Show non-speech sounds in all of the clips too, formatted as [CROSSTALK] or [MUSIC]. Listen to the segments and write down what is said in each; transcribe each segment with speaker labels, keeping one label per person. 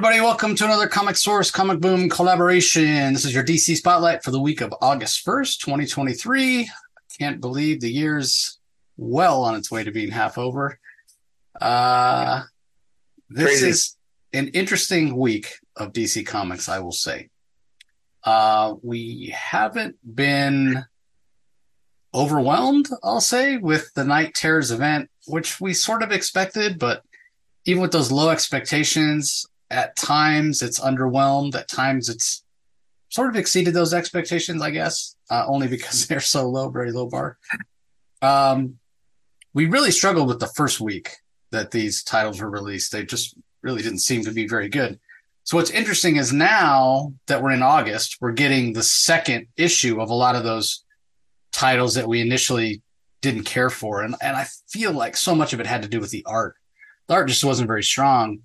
Speaker 1: everybody. Welcome to another Comic Source Comic Boom collaboration. This is your DC Spotlight for the week of August 1st, 2023. I Can't believe the year's well on its way to being half over. Uh, this
Speaker 2: Crazy.
Speaker 1: is an interesting week of DC Comics, I will say. Uh, we haven't been overwhelmed, I'll say, with the Knight Terrors event, which we sort of expected, but even with those low expectations, at times it's underwhelmed. At times it's sort of exceeded those expectations, I guess, uh, only because [LAUGHS] they're so low, very low bar. Um, we really struggled with the first week that these titles were released. They just really didn't seem to be very good. So what's interesting is now that we're in August, we're getting the second issue of a lot of those titles that we initially didn't care for. And, and I feel like so much of it had to do with the art. The art just wasn't very strong.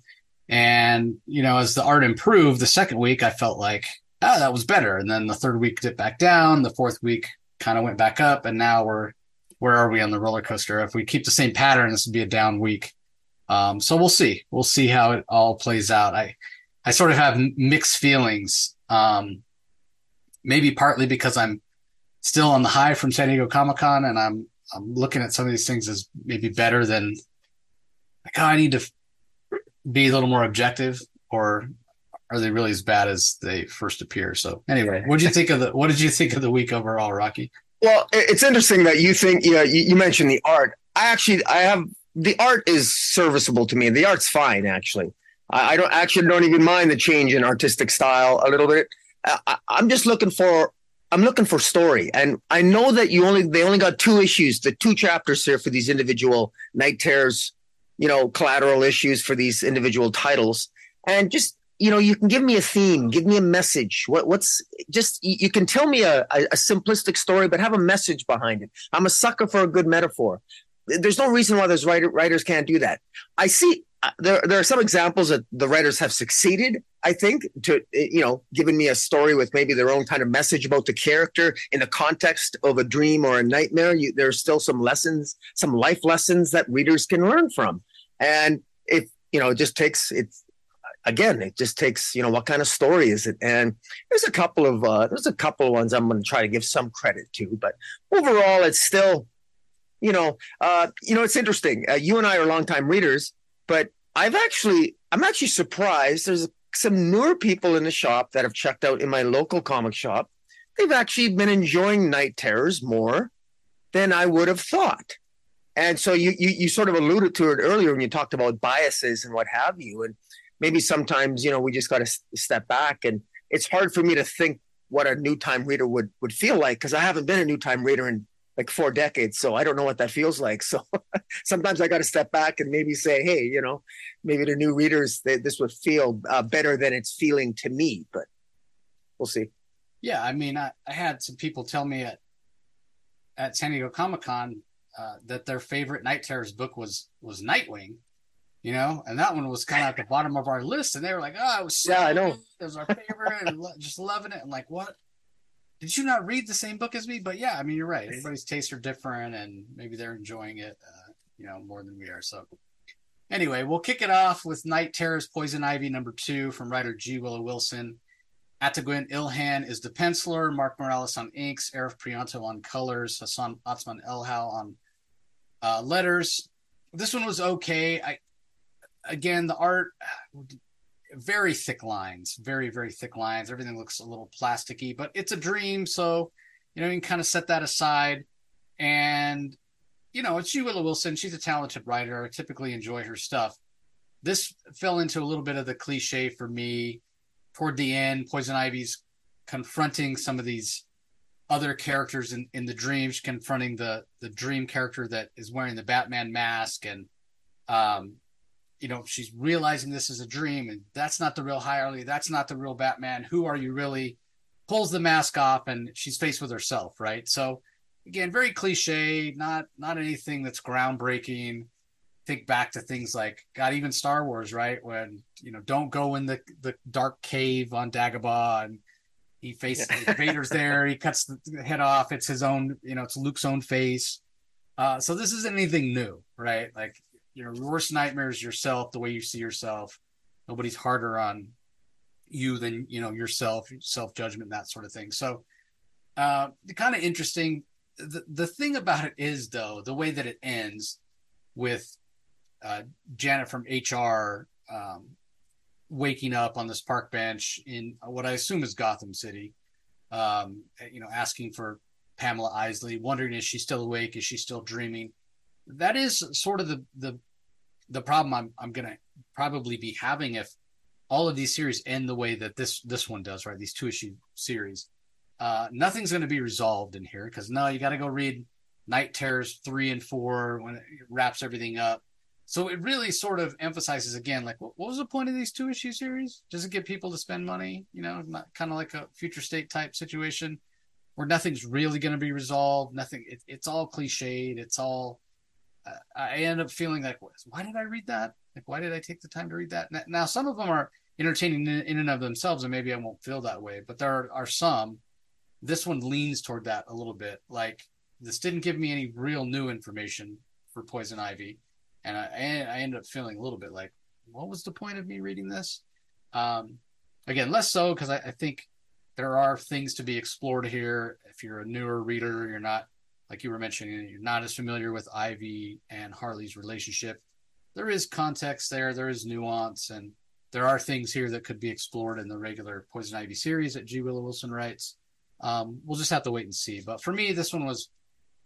Speaker 1: And, you know, as the art improved the second week, I felt like, ah, that was better. And then the third week dipped back down. The fourth week kind of went back up. And now we're, where are we on the roller coaster? If we keep the same pattern, this would be a down week. Um, so we'll see. We'll see how it all plays out. I, I sort of have mixed feelings. Um, maybe partly because I'm still on the high from San Diego Comic Con and I'm, I'm looking at some of these things as maybe better than like, oh, I need to be a little more objective or are they really as bad as they first appear? So anyway, what did you think of the, what did you think of the week overall, Rocky?
Speaker 2: Well, it's interesting that you think you, know, you you mentioned the art. I actually I have the art is serviceable to me. The art's fine actually. I, I don't actually don't even mind the change in artistic style a little bit. I, I'm just looking for I'm looking for story, and I know that you only they only got two issues, the two chapters here for these individual knight terrors, you know, collateral issues for these individual titles, and just you know you can give me a theme give me a message. What, what's just you, can tell me a, a, a simplistic story but have a message behind it. I'm a sucker for a good metaphor. There's no reason why those writer, writers can't do that. I see uh, there, there are some examples that the writers have succeeded i think to you know giving me a story with maybe their own kind of message about the character in the context of a dream or a nightmare. You, there's still some lessons some life lessons that readers can learn from and it, you know it just takes it's again, it just takes, you know, what kind of story is it? And there's a couple of uh there's a couple of ones I'm gonna try to give some credit to, but overall it's still, you know, uh, you know, it's interesting. Uh, you and I are longtime readers, but I've actually I'm actually surprised there's some newer people in the shop that have checked out in my local comic shop. They've actually been enjoying Knight Terrors more than I would have thought. And so you, you you sort of alluded to it earlier when you talked about biases and what have you. And maybe sometimes you know we just got to step back. And it's hard for me to think what a new time reader would would feel like because i haven't been a new time reader in like four decades. So i don't know what that feels like. So [LAUGHS] sometimes i got to step back and maybe say hey you know maybe the new readers they, this would feel uh, better than it's feeling to me. But we'll see.
Speaker 1: Yeah, I mean, I, I had some people tell me at at San Diego Comic Con uh, that their favorite Knight Terrors book was was Nightwing, you know, and that one was kind of at the bottom of our list, and they were like, "Oh, it was so
Speaker 2: Yeah, I know.
Speaker 1: It was our favorite, and lo- just loving it." And like, what? Did you not read the same book as me? But yeah, I mean, you're right. Everybody's tastes are different, and maybe they're enjoying it, uh, you know, more than we are. So, anyway, we'll kick it off with Knight Terrors Poison Ivy number two from writer G. Willow Wilson. Atagun Ilhan is the penciler, Mark Morales on inks, Arif Prianto on colors, Hassan Atzman Elhau on uh, letters. This one was okay. I again the art very thick lines, very very thick lines. Everything looks a little plasticky, but it's a dream, so you know you can kind of set that aside. And you know it's Willow Wilson. She's a talented writer. I typically enjoy her stuff. This fell into a little bit of the cliche for me toward the end, Poison Ivy's confronting some of these other characters in, in the dreams confronting the the dream character that is wearing the Batman mask, and um, you know, she's realizing this is a dream, and that's not the real Harley. That's not the real Batman. Who are you really? Pulls the mask off, and she's faced with herself, right? So again, very cliche, not not anything that's groundbreaking think back to things like God, even Star Wars, right? When you know, don't go in the the dark cave on Dagobah, and he faces Vader's there. He cuts the head off. It's his own, you know, it's Luke's own face. Uh, so this isn't anything new, right? Like your worst nightmare is yourself, the way you see yourself. nobody's harder on you than you know yourself, self judgment, that sort of thing. So, uh, kind of interesting. The the thing about it is though the way that it ends with uh, Janet from HR um, waking up on this park bench in what I assume is Gotham City, um, you know, asking for Pamela Isley, wondering is she still awake? Is she still dreaming? That is sort of the the the problem I'm I'm gonna probably be having if all of these series end the way that this this one does, right? These two issue series. Uh, nothing's going to be resolved in here because no, you got to go read Knight Terrors three and four when it wraps everything up. So it really sort of emphasizes again, like, what, what was the point of these two issue series? Does it get people to spend money? You know, not kind of like a future state type situation where nothing's really going to be resolved. Nothing. It, it's all cliched. It's all. Uh, I end up feeling like, why did I read that? Like, why did I take the time to read that? Now, some of them are entertaining in and of themselves, and maybe I won't feel that way. But there are, are some. This one leans toward that a little bit. Like, this didn't give me any real new information for Poison Ivy and I, I ended up feeling a little bit like, what was the point of me reading this? Um, again, less so because I, I, think there are things to be explored here. If you're a newer reader, you're not like you were mentioning, you're not as familiar with Ivy and Harley's relationship. There is context there, there is nuance, and there are things here that could be explored in the regular Poison Ivy series that G. Willow Wilson writes. Um, we'll just have to wait and see. But for me, this one was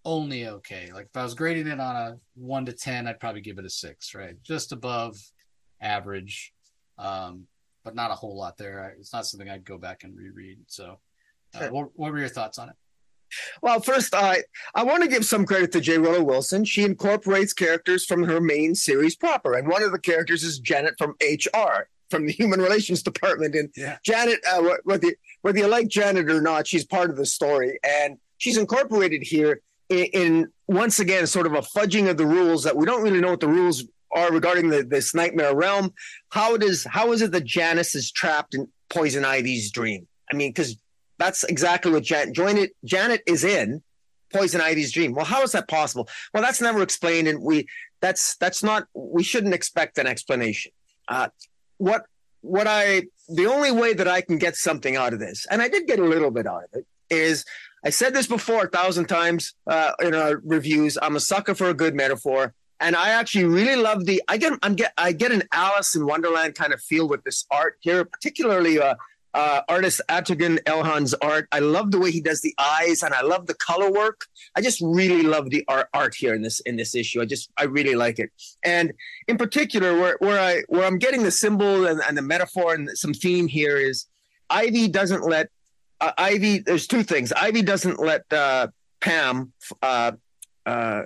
Speaker 1: only okay. Like if I was grading it on a one to ten, I'd probably give it a six, right? Just above average, um, but not a whole lot there. It's not something I'd go back and reread. So, uh, what, what were your thoughts on it?
Speaker 2: Well, first, I I want to give some credit to G. Willow Wilson. She incorporates characters from her main series proper, and one of the characters is Janet from HR, from the Human Relations Department. And yeah. Janet, uh, whether whether you like Janet or not, she's part of the story, and she's incorporated here in, in, once again sort of a fudging of the rules that we don't really know what the rules are regarding the, this nightmare realm. How is how is it that Janice is trapped in Poison Ivy's dream? I mean, because that's exactly what Jan- Janet Janet is in Poison Ivy's dream. Well, how is that possible? Well, that's never explained, and we that's that's not we shouldn't expect an explanation. Uh, what what I the only way that I can get something out of this, and I did get a little bit out of it, is I said this before a thousand times uh, in our reviews. I'm a sucker for a good metaphor, and I actually really love the. I get I'm get I get an Alice in Wonderland kind of feel with this art here, particularly uh, uh, artist Atagun Ilhan's art. I love the way he does the eyes, and I love the color work. I just really love the art art here in this in this issue. I just I really like it, and in particular, where where I where I'm getting the symbol and, and the metaphor and some theme here is Ivy doesn't let uh, Ivy, there's two things. Ivy doesn't let uh, Pam, uh, uh,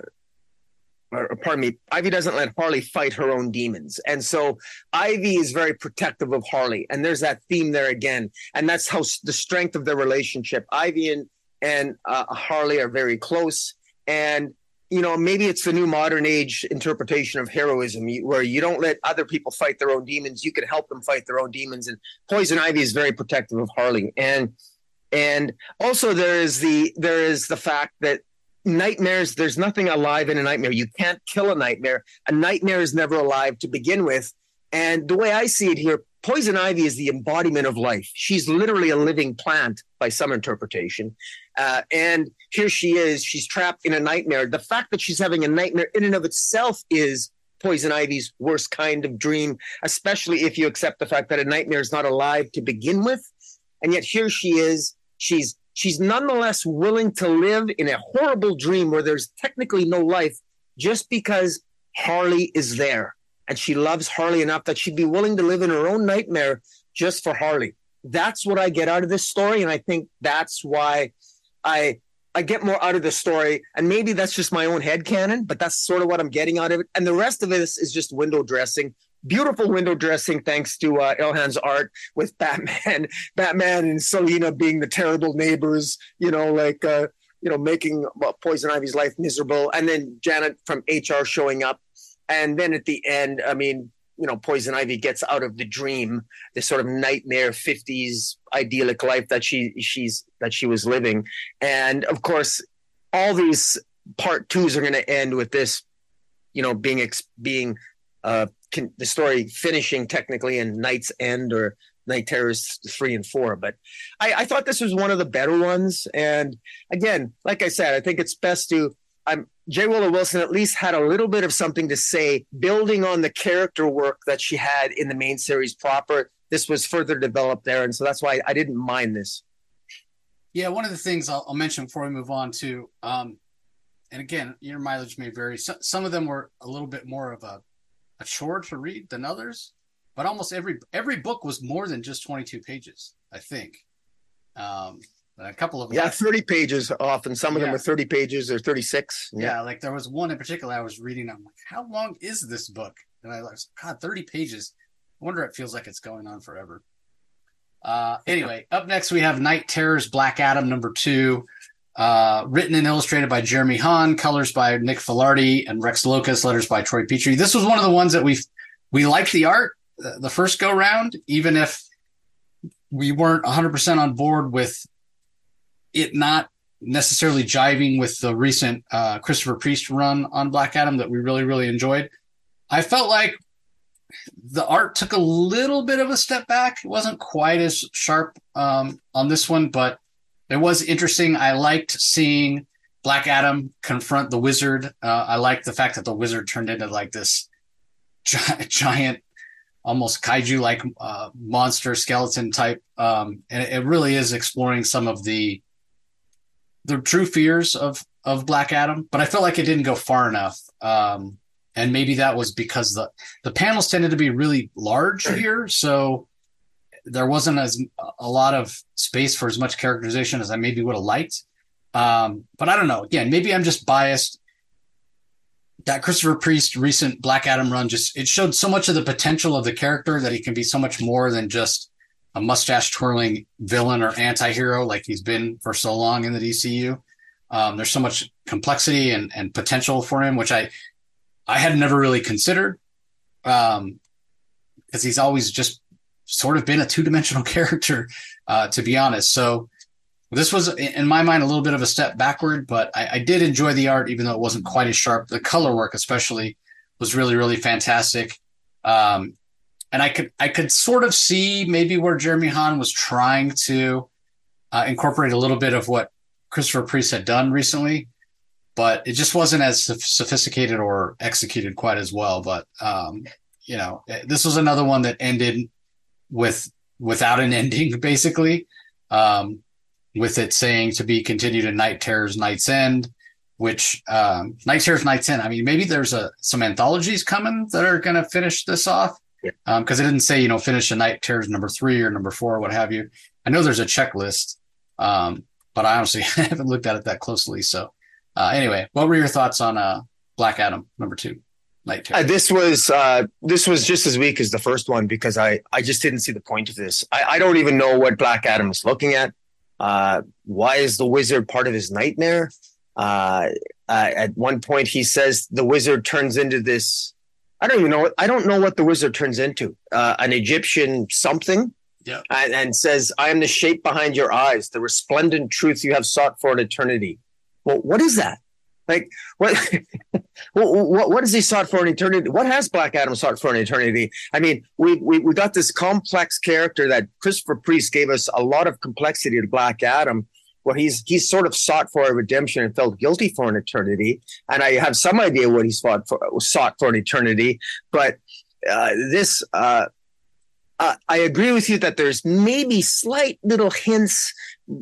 Speaker 2: or, pardon me, Ivy doesn't let Harley fight her own demons. And so Ivy is very protective of Harley. And there's that theme there again. And that's how the strength of their relationship. Ivy and, and uh, Harley are very close. And you know, maybe it's the new modern age interpretation of heroism where you don't let other people fight their own demons. You can help them fight their own demons. And Poison Ivy is very protective of Harley. And and also there is the there is the fact that nightmares there's nothing alive in a nightmare. You can't kill a nightmare. A nightmare is never alive to begin with. And the way i see it here poison ivy is the embodiment of life. She's literally a living plant by some interpretation. Uh, and here she is she's trapped in a nightmare. The fact that she's having a nightmare in and of itself is poison ivy's worst kind of dream especially if you accept the fact that a nightmare is not alive to begin with. And yet here she is she's she's nonetheless willing to live in a horrible dream where there's technically no life just because Harley is there. And she loves Harley enough that she'd be willing to live in her own nightmare just for Harley. That's what I get out of this story. And I think that's why I I get more out of the story. And maybe that's just my own head canon, but that's sort of what I'm getting out of it. And the rest of this is just window dressing beautiful window dressing thanks to uh, Ilhan's art with Batman, [LAUGHS] Batman and Selina being the terrible neighbors, you know, like uh, you know, making Poison Ivy's life miserable, and then Janet from HR showing up, and then at the end, I mean, you know, Poison Ivy gets out of the dream, this sort of nightmare '50s idyllic life that she she's that she was living, and of course, all these part twos are going to end with this, you know, being being uh, can, the story finishing technically in Night's End or Knight Terrors three and four. But I, I thought this was one of the better ones. And again, like I said, I think it's best to. I'm G. Willow Wilson at least had a little bit of something to say, building on the character work that she had in the main series proper. This was further developed there, and so that's why I didn't mind this.
Speaker 1: Yeah, one of the things I'll, I'll mention before we move on to, um, and again, your mileage may vary. So, some of them were a little bit more of a, a chore to read than others but almost every every book was more than just 22 pages i think. Um a couple of
Speaker 2: yeah 30 pages often. Some of yeah. them are 30 pages or 36
Speaker 1: yeah. yeah. like there was one in particular i was reading i'm like how long is this book? And i was god 30 pages. I wonder it feels like it's going on forever. Uh anyway up next we have knight terrors black adam number two uh, written and illustrated by Jeremy Haun, colors by Nick Filardi and Rex Lokus, letters by Troy Peteri. This was one of the ones that we we liked the art the first go round, even if we weren't 100% on board with it not necessarily jiving with the recent uh, Christopher Priest run on Black Adam that we really, really enjoyed. I felt like the art took a little bit of a step back. It wasn't quite as sharp um, on this one, but it was interesting. I liked seeing Black Adam confront the wizard. Uh, I liked the fact that the wizard turned into like this [LAUGHS] gi- giant almost kaiju like uh, monster skeleton type um, and it, really is exploring some of the the true fears of of black adam but i felt like it didn't go far enough um, and maybe that was because the the panels tended to be really large here so there wasn't as a lot of space for as much characterization as i maybe would have liked um, but i don't know again maybe i'm just biased that Christopher Priest recent Black Adam run just it showed so much of the potential of the character that he can be so much more than just a mustache twirling villain or anti-hero like he's been for so long in the DCU. Um, there's so much complexity and, and potential for him, which I I had never really considered. Um, because he's always just sort of been a two-dimensional [LAUGHS] character, uh, to be honest. So this was, in my mind, a little bit of a step backward, but I, I, did enjoy the art, even though it wasn't quite as sharp. The color work, especially, was really, really fantastic. Um, and I could, I could sort of see maybe where Jeremy Haun was trying to uh, incorporate a little bit of what Christopher Priest had done recently, but it just wasn't as sophisticated or executed quite as well. But um, you know, this was another one that ended with without an [LAUGHS] ending, basically. Um, with it saying to be continued in Knight Terrors Night's End, which um, Knight Terrors Night's End. I mean, maybe there's a some anthologies coming that are going to finish this off because yeah. um, it didn't say you know finish a Knight Terrors number three or number four or what have you. I know there's a checklist, um, but I honestly [LAUGHS] haven't looked at it that closely. So uh, anyway, what were your thoughts on uh, Black Adam number two? Night
Speaker 2: uh, this was uh, this was just as weak as the first one because I I just didn't see the point of this. I, I don't even know what Black Adam is looking at. Uh, why is the wizard part of his nightmare? Uh, uh, at one point, he says the wizard turns into this. I don't even know. What, I don't know what the wizard turns into. Uh, an Egyptian something.
Speaker 1: Yeah.
Speaker 2: And, and, says, "I am the shape behind your eyes, the resplendent truth you have sought for an eternity." Well, what is that? Like [LAUGHS] what, what? What has he sought for an eternity? What has Black Adam sought for an eternity? I mean, we we we got this complex character that Christopher Priest gave us a lot of complexity to Black Adam, where he's he's sort of sought for a redemption and felt guilty for an eternity. And I have some idea what he's fought for, sought for an eternity, but uh, this. Uh, uh, I agree with you that there's maybe slight little hints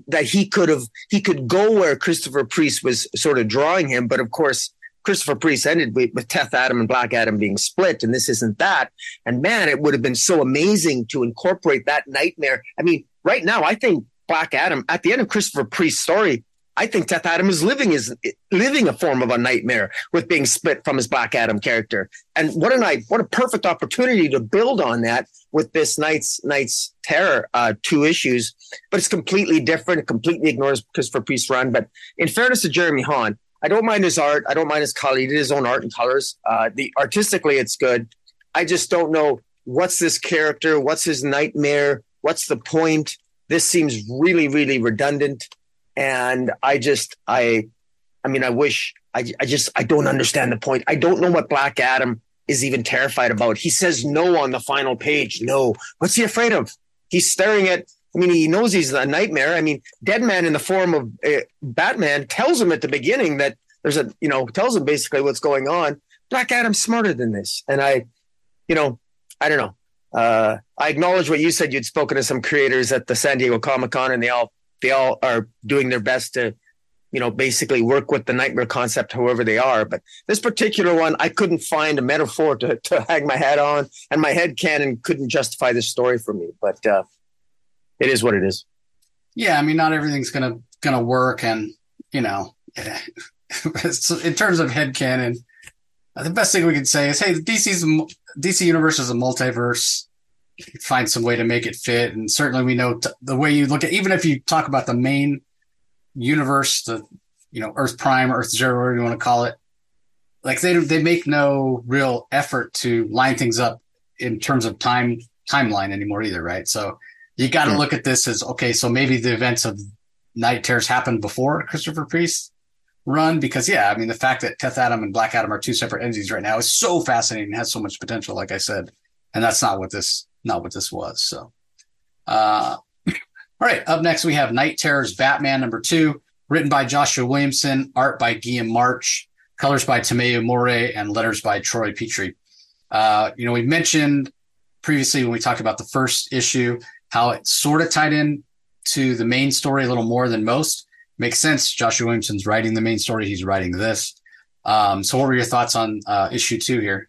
Speaker 2: that he could have he could go where Christopher Priest was sort of drawing him, but of course Christopher Priest ended with, with Teth Adam and Black Adam being split, and this isn't that. And man, it would have been so amazing to incorporate that nightmare. I mean, right now, I think Black Adam at the end of Christopher Priest's story, I think Teth Adam is living is living a form of a nightmare with being split from his Black Adam character. And what a night, what a perfect opportunity to build on that with this night's night's terror uh, two issues. But it's completely different. Completely ignores Christopher Priest's run. But in fairness to Jeremy Haun, I don't mind his art. I don't mind his color. He did his own art and colors. Uh, the artistically, it's good. I just don't know what's this character. What's his nightmare? What's the point? This seems really, really redundant and I just I I mean I wish I I just I don't understand the point. I don't know what Black Adam is even terrified about. He says no on the final page. No. What's he afraid of? He's staring at, I mean, he knows he's a nightmare. I mean, Deadman in the form of uh, Batman tells him at the beginning that there's a, you know, tells him basically what's going on. Black Adam's smarter than this. And I, you know, I don't know. Uh, I acknowledge what you said. You'd spoken to some creators at the San Diego Comic Con, and they all they all are doing their best to you know, basically work with the nightmare concept, however they are. But this particular one, I couldn't find a metaphor to, to hang my hat on, and my head canon couldn't justify this story for me. But uh, it is what it is.
Speaker 1: Yeah, I mean, not everything's gonna gonna work, and you know, [LAUGHS] in terms of head canon, the best thing we can say is, hey, DC's DC universe is a multiverse. Find some way to make it fit, and certainly we know t- the way you look at. Even if you talk about the main universe, the you know Earth Prime, Earth Zero, whatever you want to call it, like they they make no real effort to line things up in terms of time timeline anymore either, right? So you got to yeah. look at this as okay, so maybe the events of Knight Terrors happened before Christopher Priest run because yeah, I mean the fact that Teth Adam and Black Adam are two separate entities right now is so fascinating, and has so much potential, like I said, and that's not what this not what this was. So, uh, all right, up next we have Knight Terrors Batman number two, written by Joshua Williamson, art by Guillaume March, colors by Tomeu Morey, and letters by Troy Peteri. Uh, you know, we mentioned previously when we talked about the first issue how it sort of tied in to the main story a little more than most. Makes sense. Joshua Williamson's writing the main story. He's writing this. Um, so, what were your thoughts on uh, issue two here?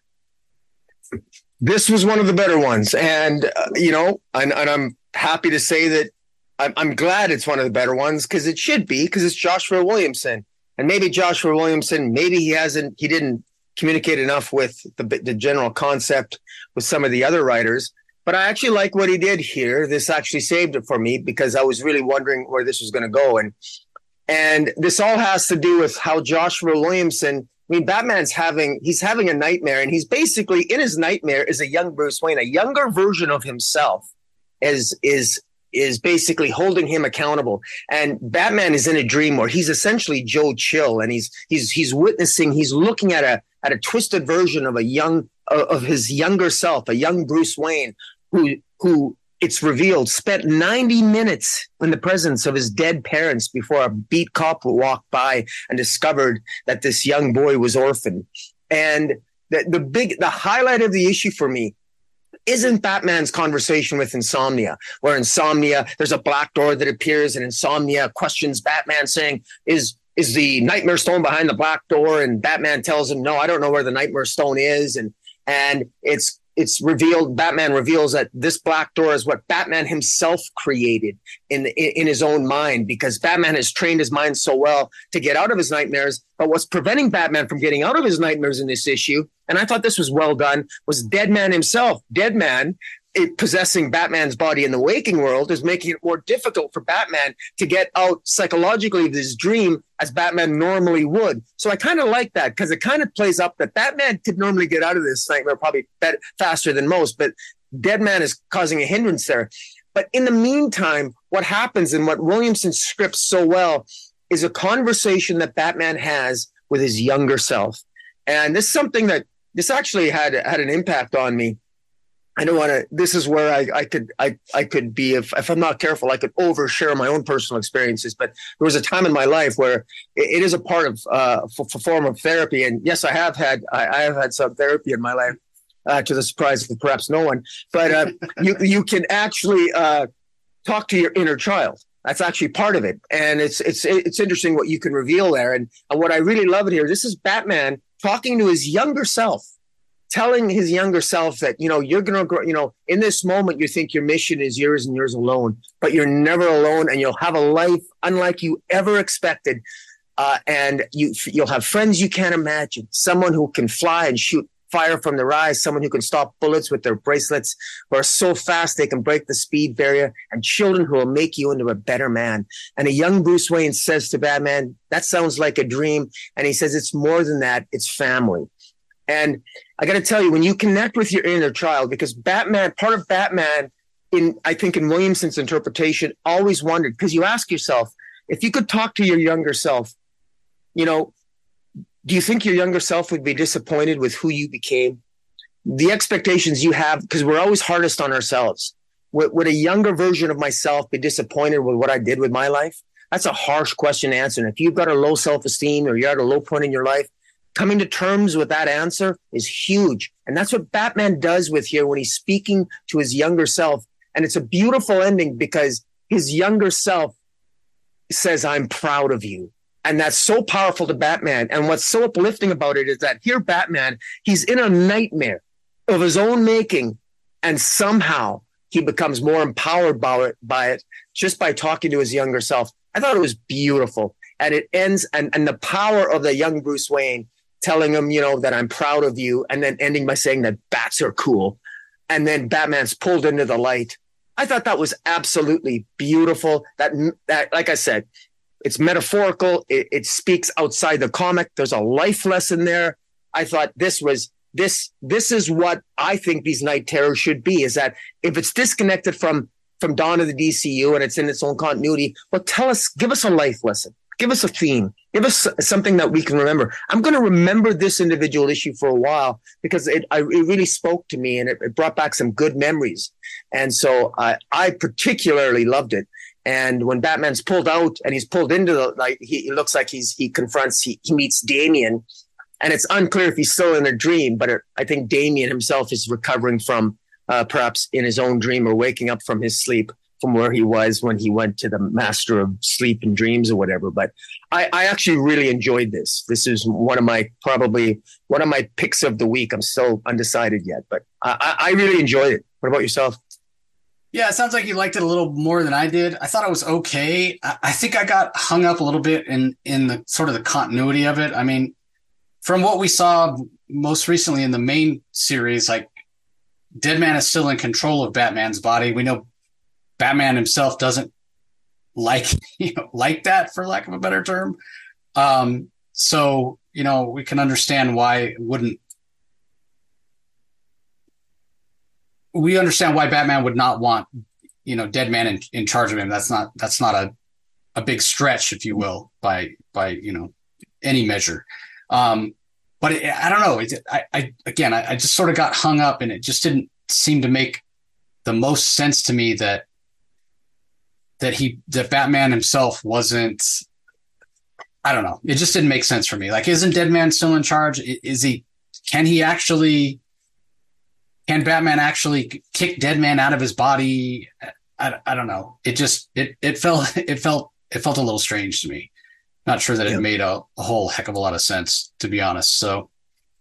Speaker 2: This was one of the better ones, and uh, you know, and, and I'm happy to say that I'm, I'm glad it's one of the better ones because it should be because it's Joshua Williamson. And maybe Joshua Williamson, maybe he hasn't, he didn't communicate enough with the, the general concept with some of the other writers. But I actually like what he did here. This actually saved it for me because I was really wondering where this was going to go. And and this all has to do with how Joshua Williamson. I mean, Batman's having he's having a nightmare, and he's basically in his nightmare is a young Bruce Wayne, a younger version of himself, is is is basically holding him accountable. And Batman is in a dream where he's essentially Joe Chill, and he's he's he's witnessing, he's looking at a at a twisted version of a young uh, of his younger self, a young Bruce Wayne, who who it's revealed spent 90 minutes in the presence of his dead parents before a beat cop walked by and discovered that this young boy was orphaned. And the, the big the highlight of the issue for me isn't Batman's conversation with Insomnia, where Insomnia, there's a black door that appears and Insomnia questions Batman saying, is is the nightmare stone behind the black door? And Batman tells him, no, I don't know where the nightmare stone is. And and it's it's revealed batman reveals that this black door is what batman himself created in, in, his own mind because batman has trained his mind so well to get out of his nightmares. But what's preventing batman from getting out of his nightmares in this issue and i thought this was well done was deadman himself. Deadman it possessing Batman's body in the waking world is making it more difficult for Batman to get out psychologically of his dream as Batman normally would. So I kind of like that because it kind of plays up that Batman could normally get out of this nightmare probably better, faster than most, but Deadman is causing a hindrance there. But in the meantime, what happens and what Williamson scripts so well is a conversation that Batman has with his younger self. And this is something that this actually had had an impact on me I don't want to. This is where I, I could I I could be if if I'm not careful, I could overshare my own personal experiences. But there was a time in my life where it, it is a part of uh, f- form of therapy, and yes, I have had I, I have had some therapy in my life, uh, to the surprise of perhaps no one. But uh, you you can actually uh, talk to your inner child. That's actually part of it, and it's it's it's interesting what you can reveal there. And, and what I really love it here, this is Batman talking to his younger self telling his younger self that you know you're gonna grow you know in this moment you think your mission is yours and yours alone but you're never alone and you'll have a life unlike you ever expected. Uh, and you you'll have friends you can't imagine someone who can fly and shoot fire from their eyes someone who can stop bullets with their bracelets who are so fast they can break the speed barrier and children who will make you into a better man. And a young bruce wayne says to batman that sounds like a dream. And he says it's more than that. It's family and I got to tell you, when you connect with your inner child, because Batman, part of Batman, in I think in Williamson's interpretation, always wondered because you ask yourself, if you could talk to your younger self, you know, do you think your younger self would be disappointed with who you became? the expectations you have, because we're always hardest on ourselves. Would, would a younger version of myself be disappointed with what I did with my life? That's a harsh question to answer. And if you've got a low self esteem or you're at a low point in your life, coming to terms with that answer is huge. And that's what Batman does with here when he's speaking to his younger self. And it's a beautiful ending because his younger self says, I'm proud of you. And that's so powerful to Batman. And what's so uplifting about it is that here, Batman, he's in a nightmare of his own making. And somehow he becomes more empowered by it, by it just by talking to his younger self. I thought it was beautiful. And it ends, and, and the power of the young Bruce Wayne telling him, you know, that I'm proud of you, and then ending by saying that bats are cool. And then Batman's pulled into the light. I thought that was absolutely beautiful. That, that like I said, it's metaphorical. It, it speaks outside the comic. There's a life lesson there. I thought this was this this is what I think these knight terrors should be is that if it's disconnected from from Dawn of the DCU and it's in its own continuity, well tell us give us a life lesson. Give us a theme. Give us something that we can remember. I'm going to remember this individual issue for a while because it, I, it really spoke to me and it, it, brought back some good memories. And so I, I particularly loved it. And when Batman's pulled out and he's pulled into the like, he, looks like he's he confronts he, he meets Damian and it's unclear if he's still in a dream, but it, I think Damian himself is recovering from uh, perhaps in his own dream or waking up from his sleep from where he was when he went to the master of sleep and dreams or whatever. But I, I actually really enjoyed this. This is one of my probably one of my picks of the week. I'm still undecided yet, but I, I really enjoyed it. What about yourself?
Speaker 1: Yeah, it sounds like you liked it a little more than I did. I thought it was okay. I, think I got hung up a little bit in in the sort of the continuity of it. I mean, from what we saw most recently in the main series, like Deadman is still in control of Batman's body. We know Batman himself doesn't like [LAUGHS] you know like that for lack of a better term. Um, so you know we can understand why it wouldn't. We understand why Batman would not want you know Deadman in, in charge of him. That's not that's not a a big stretch, if you will, by by you know any measure. Um, but it, I don't know. It, I, I again, I, I just sort of got hung up, and it just didn't seem to make the most sense to me that that he that Batman himself wasn't. I don't know. It just didn't make sense for me. Like, isn't Deadman still in charge? Is he? Can he actually? Can Batman actually kick Deadman out of his body? I, I don't know. It just it it felt [LAUGHS] it felt it felt a little strange to me. Not sure that it made a, a whole heck of a lot of sense, to be honest. So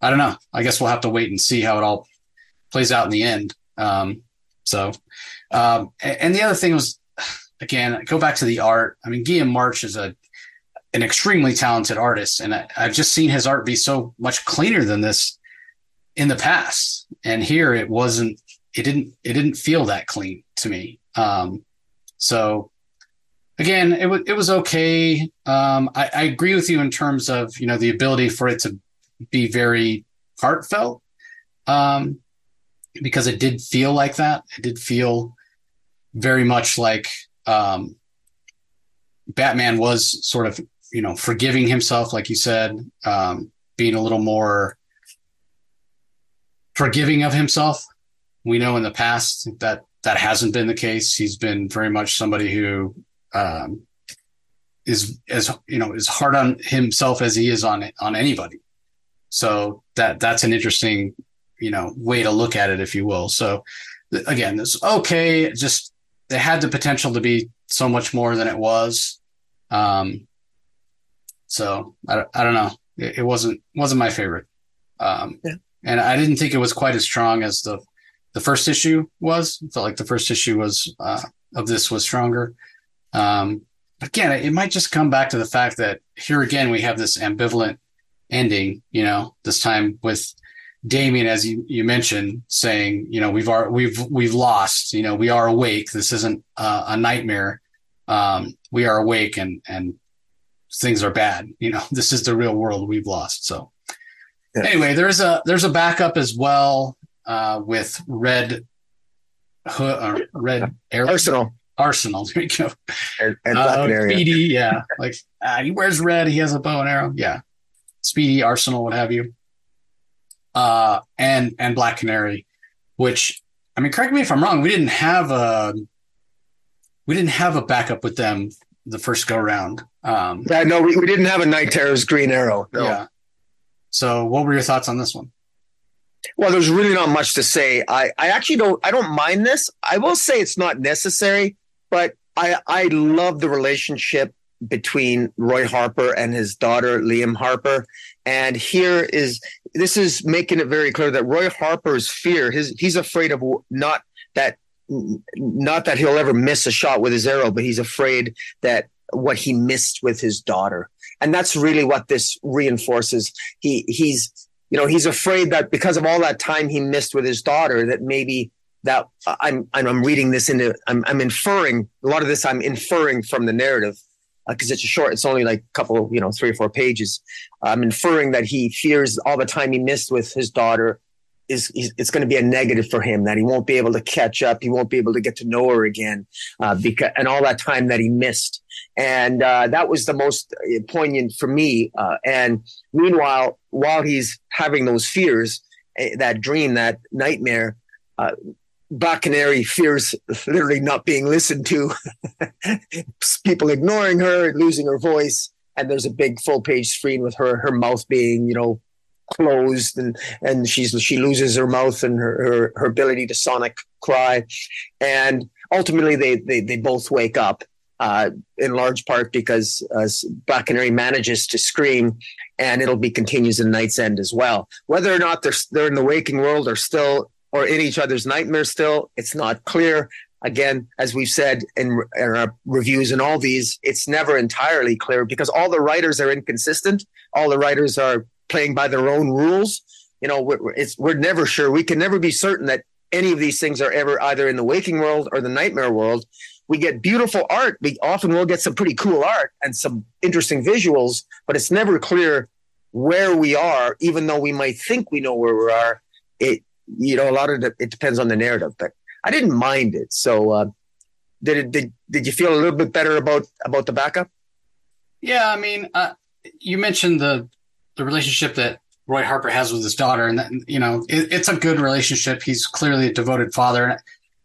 Speaker 1: I don't know. I guess we'll have to wait and see how it all plays out in the end. Um, so, um, and the other thing was, again, go back to the art. I mean, Guillaume March is a an extremely talented artist, and I, have just seen his art be so much cleaner than this in the past. And here, it wasn't. It didn't. It didn't feel that clean to me. Um, so again, it was it was okay. Um, I, I, agree with you in terms of you know the ability for it to be very heartfelt, um, because it did feel like that. It did feel very much like um, Batman was sort of you know forgiving himself, like you said, um, being a little more forgiving of himself. We know in the past that that hasn't been the case. He's been very much somebody who um, is as you know is hard on himself as he is on on anybody. So that that's an interesting you know way to look at it, if you will. So again, it's okay. Just they had the potential to be so much more than it was. Um, so I, I don't know. It, it wasn't wasn't my favorite. Um, yeah. and I didn't think it was quite as strong as the the first issue was. I felt like the first issue was uh, of this was stronger. Um, again, it might just come back to the fact that here again we have this ambivalent ending. You know, this time with Damian, as you, you mentioned, saying, you know, we've are we've we've lost. You know, we are awake. This isn't uh, a nightmare. Um, we are awake, and and things are bad. You know, [LAUGHS] this is the real world. We've lost. So yeah. anyway, there's a there's a backup as well uh, with Red Hood or Red
Speaker 2: Air- Arsenal.
Speaker 1: Arsenal. [LAUGHS] There you go.
Speaker 2: And, and uh,
Speaker 1: Speedy, yeah. Like uh, he wears red. He has a bow and arrow. Yeah. Speedy, Arsenal, what have you. Uh, and and Black Canary, which I mean, correct me if I'm wrong. We didn't have a we didn't have a backup with them the first go round. Um,
Speaker 2: yeah, no, we, we didn't have a Knight Terror's Green Arrow. No.
Speaker 1: Yeah. So, what were your thoughts on this one?
Speaker 2: Well, there's really not much to say. I, I actually don't I don't mind this. I will say it's not necessary, but I I love the relationship between Roy Harper and his daughter Lian Harper. And here is this is making it very clear that Roy Harper's fear, his he's afraid of not that not that he'll ever miss a shot with his arrow, but he's afraid that what he missed with his daughter. And that's really what this reinforces. He he's you know he's afraid that because of all that time he missed with his daughter, that maybe that I'm I'm reading this into I'm I'm inferring a lot of this I'm inferring from the narrative because uh, it's a short it's only like a couple you know three or four pages i'm inferring that he fears all the time he missed with his daughter is it's going to be a negative for him that he won't be able to catch up he won't be able to get to know her again uh, because and all that time that he missed. And uh, that was the most uh, poignant for me uh, and meanwhile while he's having those fears eh, that dream that nightmare Black Canary fears literally not being listened to, [LAUGHS] people ignoring her, losing her voice, and there's a big full page screen with her her mouth being you know closed and and she's she loses her mouth and her her, her ability to sonic cry, and ultimately they they they both wake up. Uh, in large part because uh, Black manages to scream, and it'll be continues in Night's End as well. Whether or not they're they're in the waking world or still or in each other's nightmares still. It's not clear. Again, as we've said in, in our reviews and all these, it's never entirely clear because all the writers are inconsistent. All the writers are playing by their own rules. You know, we're, it's, we're never sure. We can never be certain that any of these things are ever either in the waking world or the nightmare world. We get beautiful art. We often will get some pretty cool art and some interesting visuals, but it's never clear where we are, even though we might think we know where we are. It you know, a lot of it, it depends on the narrative, but I didn't mind it. So, uh, did it, did, did you feel a little bit better about, about the backup?
Speaker 1: Yeah. I mean, uh, you mentioned the, the relationship that Roy Harper has with his daughter and that, you know, it, it's a good relationship. He's clearly a devoted father. And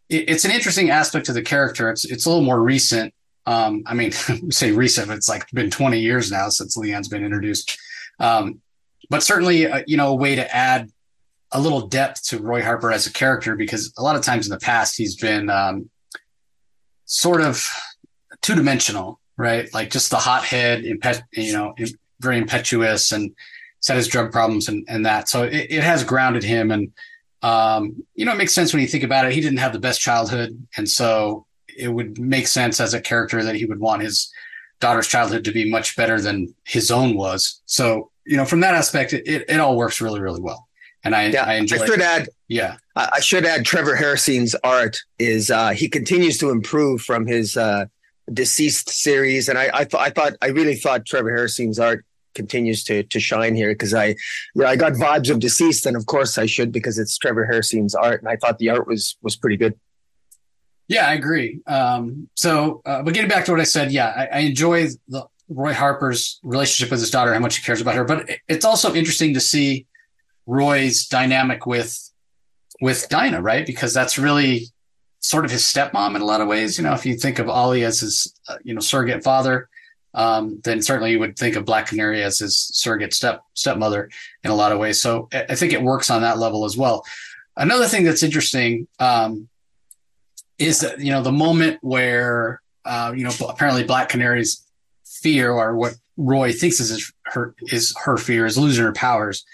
Speaker 1: it, it's an interesting aspect of the character. It's, it's a little more recent. Um, I mean, [LAUGHS] say recent, it's like been 20 years now since Lian's been introduced. Um, but certainly, uh, you know, a way to add a little depth to Roy Harper as a character because a lot of times in the past he's been um, sort of two dimensional, right? Like just the hothead, impet- you know, very impetuous and said his drug problems and, and that. So it, it has grounded him. And, um, you know, it makes sense when you think about it. He didn't have the best childhood. And so it would make sense as a character that he would want his daughter's childhood to be much better than his own was. So, you know, from that aspect, it, it all works really, really well and I, yeah, I enjoy.
Speaker 2: I should
Speaker 1: it.
Speaker 2: add,
Speaker 1: yeah,
Speaker 2: I should add. Trevor Hairsine's art is uh, he continues to improve from his uh, DCeased series, and I, I thought, I thought, I really thought Trevor Hairsine's art continues to to shine here because I, yeah, I got vibes of DCeased, and of course I should because it's Trevor Hairsine's art, and I thought the art was was pretty good.
Speaker 1: Yeah, I agree. Um, so, uh, but getting back to what I said, yeah, I, I enjoy the Roy Harper's relationship with his daughter, how much he cares about her, but it's also interesting to see Roy's dynamic with with Dinah, right? Because that's really sort of his stepmom in a lot of ways. You know, if you think of Ollie as his, uh, you know, surrogate father, um, then certainly you would think of Black Canary as his surrogate step stepmother in a lot of ways. So I think it works on that level as well. Another thing that's interesting um, is that you know the moment where uh, you know apparently Black Canary's fear or what Roy thinks is her is her fear is losing her powers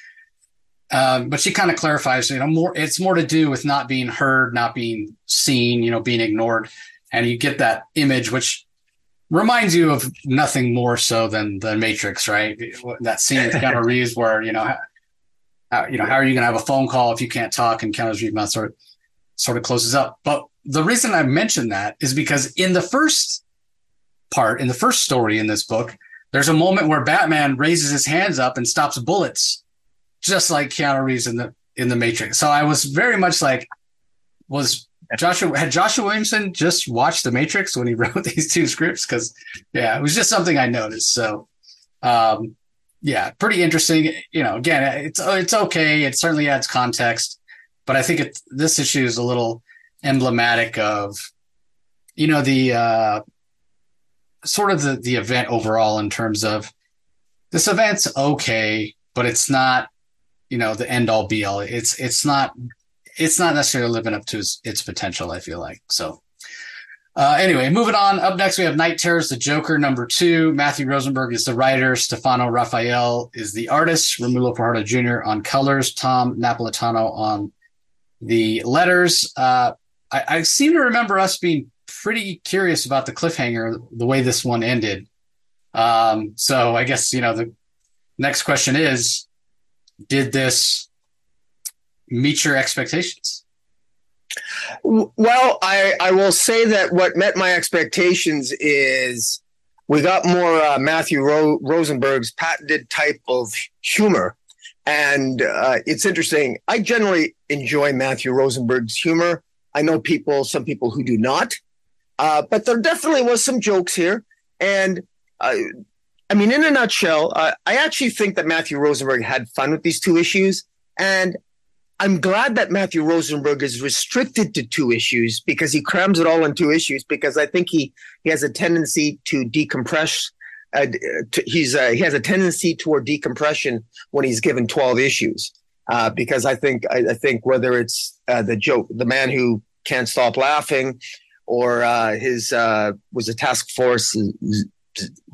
Speaker 1: um, but she kind of clarifies, you know, more it's more to do with not being heard, not being seen, you know, being ignored. And you get that image, which reminds you of nothing more so than the Matrix, right? That scene with Keanu [LAUGHS] Reeves where, you know, how, you know, how are you going to have a phone call if you can't talk? And Keanu Reeves sort of, sort of closes up. But the reason I mentioned that is because in the first part, in the first story in this book, there's a moment where Batman raises his hands up and stops bullets just like Keanu Reeves in the in the Matrix. So I was very much like, was Joshua had Joshua Williamson just watched the Matrix when he [LAUGHS] wrote these two scripts? Because yeah, it was just something I noticed. So um, yeah, pretty interesting. You know, again, it's it's okay. It certainly adds context, but I think it, this issue is a little emblematic of, you know, the uh, sort of the the event overall in terms of this event's okay, but it's not, you know, the end all be all. It's it's not it's not necessarily living up to its, its potential. I feel like so. Uh, anyway, moving on. Up next, we have Knight Terrors, the Joker, number two. Matthew Rosenberg is the writer. Stefano Raffaele is the artist. Romulo Fajardo Jr. on colors. Tom Napolitano on the letters. Uh, I, I, seem to remember us being pretty curious about the cliffhanger, the way this one ended. Um, so I guess, you know, the next question is Did this meet your expectations?
Speaker 2: Well, I, I will say that what met my expectations is we got more uh, Matthew Ro- Rosenberg's patented type of humor. And uh, it's interesting. I generally enjoy Matthew Rosenberg's humor. I know people, some people who do not, uh, but there definitely was some jokes here. And uh, I mean, in a nutshell, uh, I actually think that Matthew Rosenberg had fun with these two issues. And I'm glad that Matthew Rosenberg is restricted to two issues because he crams it all in two issues because I think he, he has a tendency to decompress. Uh, he's uh, he has a tendency toward decompression when he's given 12 issues uh, because I think I, I think whether it's uh, the joke the man who can't stop laughing or uh, his uh, was a task force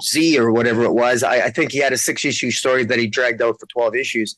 Speaker 2: Z or whatever it was I, I, think he had a six issue story that he dragged out for 12 issues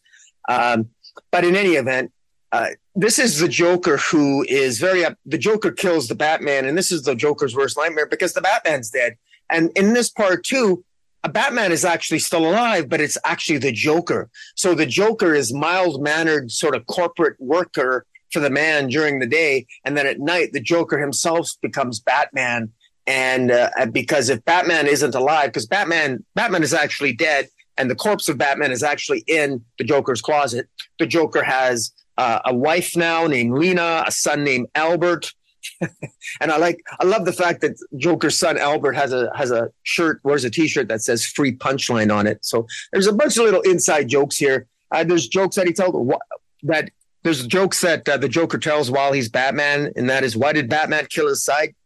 Speaker 2: um, but in any event, uh, this is the Joker who is very up. The Joker kills the Batman, and this is the Joker's worst nightmare because the Batman's dead. And in this part too, a Batman is actually still alive, but it's actually the Joker. So the Joker is mild mannered, sort of corporate worker for the man during the day, and then at night the Joker himself becomes Batman. And uh, because if Batman isn't alive, because Batman Batman is actually dead, and the corpse of Batman is actually in the Joker's closet. The Joker has uh, a wife now named Lena, a son named Albert. [LAUGHS] and I like, I love the fact that Joker's son Albert has a has a shirt, wears a T-shirt that says "free punchline" on it. So there's a bunch of little inside jokes here. Uh, there's jokes that he tells that there's jokes that uh, the Joker tells while he's Batman, and that is why did Batman kill his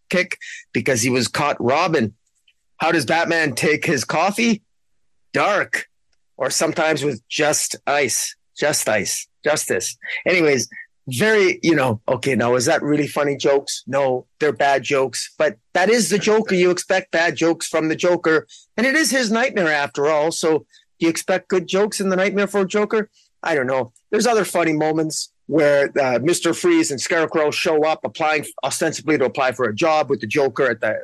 Speaker 2: sidekick? Because he was caught robbing. How does Batman take his coffee? dark or sometimes with just ice, just ice, justice. Anyways, very, you know, okay, now is that really funny jokes? No, they're bad jokes, but that is the Joker. You expect bad jokes from the Joker, and it is his nightmare after all. So, do you expect good jokes in the nightmare for Joker? I don't know. There's other funny moments where uh, Mr. Freeze and Scarecrow show up applying ostensibly to apply for a job with the Joker at the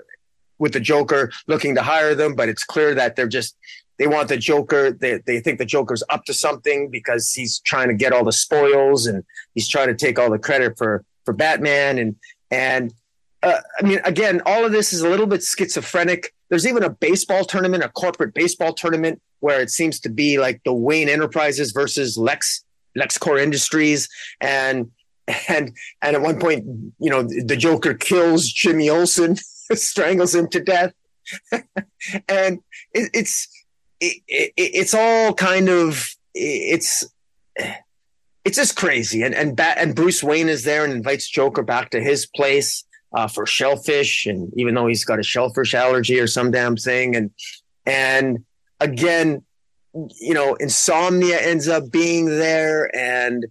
Speaker 2: with the Joker looking to hire them, but it's clear that they're just they want the Joker. They, they think the Joker's up to something because he's trying to get all the spoils and he's trying to take all the credit for for Batman. And and uh, I mean, again, all of this is a little bit schizophrenic. There's even a baseball tournament, a corporate baseball tournament, where it seems to be like the Wayne Enterprises versus Lex LexCorp Industries, and and and at one point, you know, the Joker kills Jimmy Olsen, [LAUGHS] strangles him to death, [LAUGHS] and it, it's it, it, it's all kind of it's it's just crazy. And and Bat, and Bruce Wayne is there and invites Joker back to his place uh, for shellfish, and even though he's got a shellfish allergy or some damn thing, and and again, you know, insomnia ends up being there, and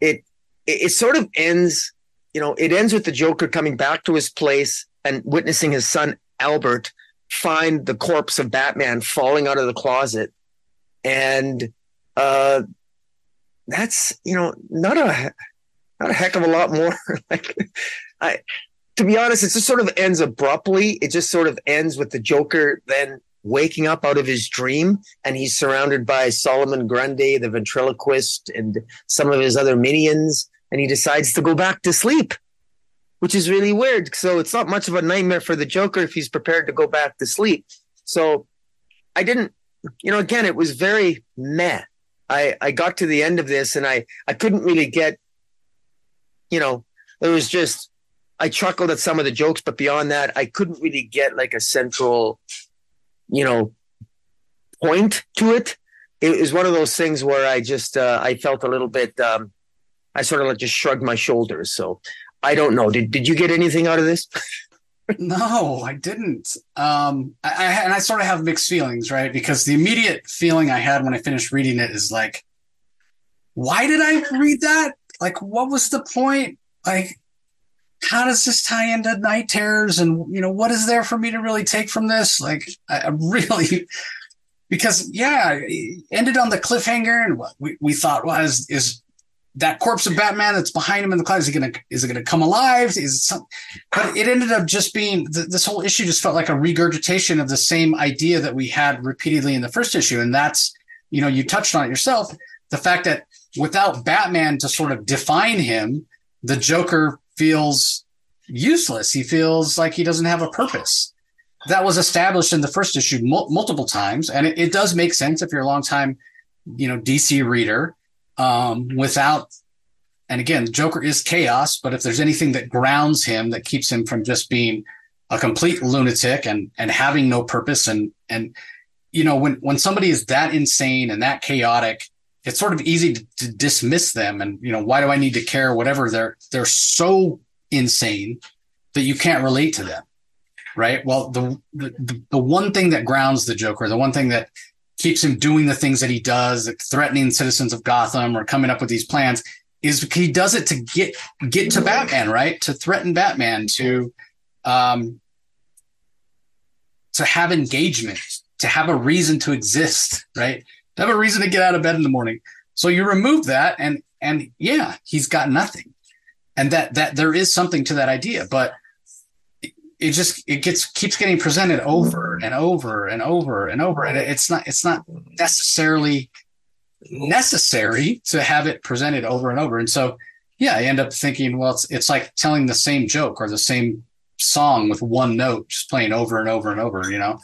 Speaker 2: it it, it sort of ends. You know, it ends with the Joker coming back to his place and witnessing his son Albert find the corpse of Batman falling out of the closet. And uh, that's, you know, not a not a heck of a lot more. [LAUGHS] like I to be honest, it just sort of ends abruptly. It just sort of ends with the Joker then waking up out of his dream and he's surrounded by Solomon Grundy, the ventriloquist, and some of his other minions, and he decides to go back to sleep which is really weird. So it's not much of a nightmare for the Joker if he's prepared to go back to sleep. So I didn't, you know, again, it was very meh. I, I got to the end of this and I, I couldn't really get, you know, it was just, I chuckled at some of the jokes, but beyond that, I couldn't really get like a central, you know, point to it. it was one of those things where I just uh, I felt a little bit. Um, I sort of like just shrugged my shoulders. So I don't know. Did did you get anything out of this? [LAUGHS]
Speaker 1: no, I didn't. Um, I, I and I sort of have mixed feelings, right? Because the immediate feeling I had when I finished reading it is like, why did I read that? Like, what was the point? Like, how does this tie into knight terrors? And you know, what is there for me to really take from this? Like, I, I really [LAUGHS] because yeah, it ended on the cliffhanger, and what we, we thought was is that corpse of Batman that's behind him in the clouds is it gonna is it gonna come alive? Is it some? But it ended up just being th- this whole issue just felt like a regurgitation of the same idea that we had repeatedly in the first issue, and that's you know you touched on it yourself the fact that without Batman to sort of define him, the Joker feels useless. He feels like he doesn't have a purpose that was established in the first issue mul- multiple times, and it, it, does make sense if you're a long time, you know, DC reader. Um, without, and again, Joker is chaos, but if there's anything that grounds him that keeps him from just being a complete lunatic and and having no purpose, and and you know, when when somebody is that insane and that chaotic, it's sort of easy to, to dismiss them. And you know, why do I need to care? Whatever they're they're so insane that you can't relate to them right? Well, the, the the one thing that grounds the Joker, the one thing that keeps him doing the things that he does, threatening citizens of Gotham or coming up with these plans, is he does it to get get to Batman, right? To threaten Batman, to um, to have engagement, to have a reason to exist, right? Have a reason to get out of bed in the morning. So you remove that, and and yeah, he's got nothing, and that that there is something to that idea, but it just it gets keeps getting presented over and over and over and over. And it's not it's not necessarily necessary to have it presented over and over. And so yeah i end up thinking well it's it's like telling the same joke or the same song with one note just playing over and over and over you know?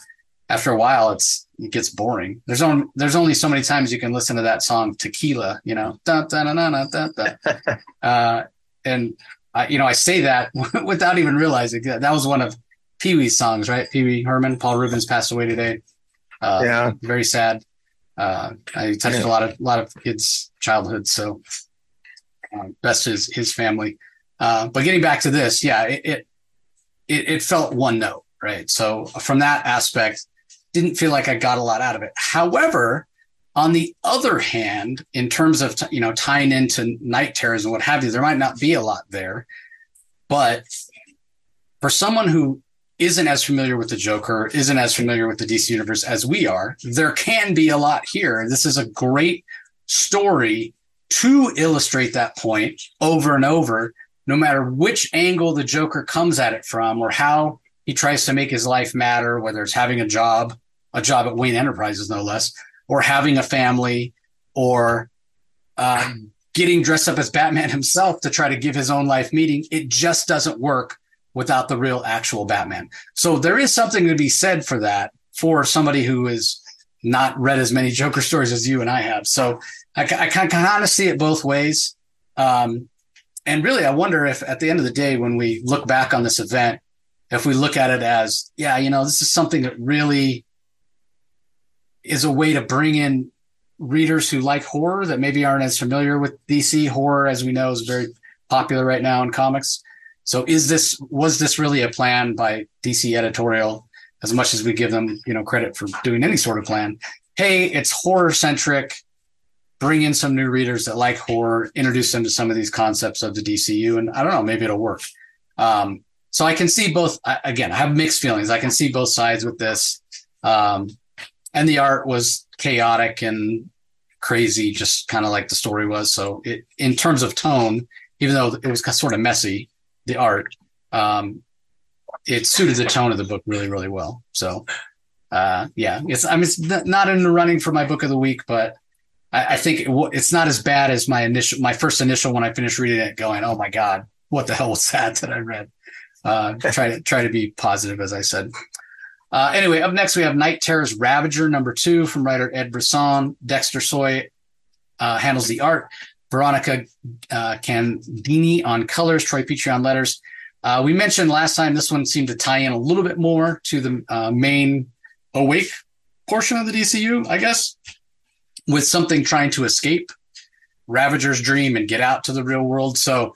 Speaker 1: After a while it's it gets boring there's only there's only so many times you can listen to that song tequila you know da, da, da, da, da, [LAUGHS] da. uh, and I, you know, I say that [LAUGHS] without even realizing that that was one of Pee Wee's songs, right? Pee Wee Herman, Paul Reubens passed away today. Uh, yeah, very sad. Uh, I touched yeah. a lot of a lot of kids' childhood, so uh, best his his family. Uh, but getting back to this, yeah, it, it it it felt one note, right? So from that aspect, didn't feel like I got a lot out of it. However, on the other hand, in terms of you know tying into knight terrors and what have you, there might not be a lot there, but for someone who isn't as familiar with the Joker, isn't as familiar with the DC universe as we are, there can be a lot here. This is a great story to illustrate that point over and over, no matter which angle the Joker comes at it from or how he tries to make his life matter, whether it's having a job, a job at Wayne Enterprises, no less, or having a family or uh, getting dressed up as Batman himself to try to give his own life meaning. It just doesn't work without the real actual Batman. So there is something to be said for that for somebody who has not read as many Joker stories as you and I have. So I, I can kind of see it both ways. Um, and really, I wonder if at the end of the day, when we look back on this event, if we look at it as, yeah, you know, this is something that really is a way to bring in readers who like horror that maybe aren't as familiar with DC horror as we know is very popular right now in comics. So is this was this really a plan by DC editorial as much as we give them, you know, credit for doing any sort of plan? Hey, it's horror centric. Bring in some new readers that like horror, introduce them to some of these concepts of the DCU, and I don't know, maybe it'll work. Um, so I can see both. Again, I have mixed feelings. I can see both sides with this. Um, and the art was chaotic and crazy, just kind of like the story was. So it, in terms of tone, even though it was sort of messy, the art, um, it suited the tone of the book really, really well. So, uh, yeah, it's, I mean, it's not in the running for my book of the week, but I, I think it, it's not as bad as my initial, my first initial when I finished reading it going, Oh my God, what the hell was that that I read? Uh, try to try to be positive, as I said. Uh, anyway, up next we have Knight Terror's Ravager number two from writer Ed Brisson. Dexter Soy uh, handles the art. Veronica uh, Gandini on colors. Troy Peteri on letters. Uh, we mentioned last time this one seemed to tie in a little bit more to the uh, main awake portion of the DCU, I guess. with something trying to escape Ravager's dream and get out to the real world. So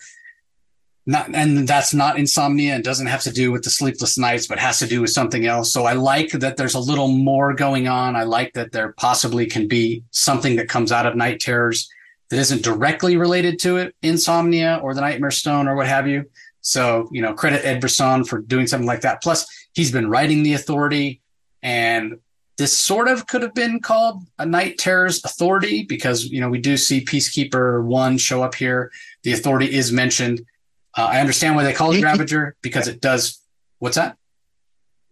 Speaker 1: not and that's not insomnia and doesn't have to do with the sleepless nights but has to do with something else. So i like that there's a little more going on. I like that there possibly can be something that comes out of knight terrors that isn't directly related to it insomnia or the nightmare stone or what have you. So you know credit ed brisson for doing something like that. Plus he's been writing the authority and this sort of could have been called a knight terrors authority because you know we do see peacekeeper one show up here. The authority is mentioned uh, I understand why they call it Ravager because it does. What's that?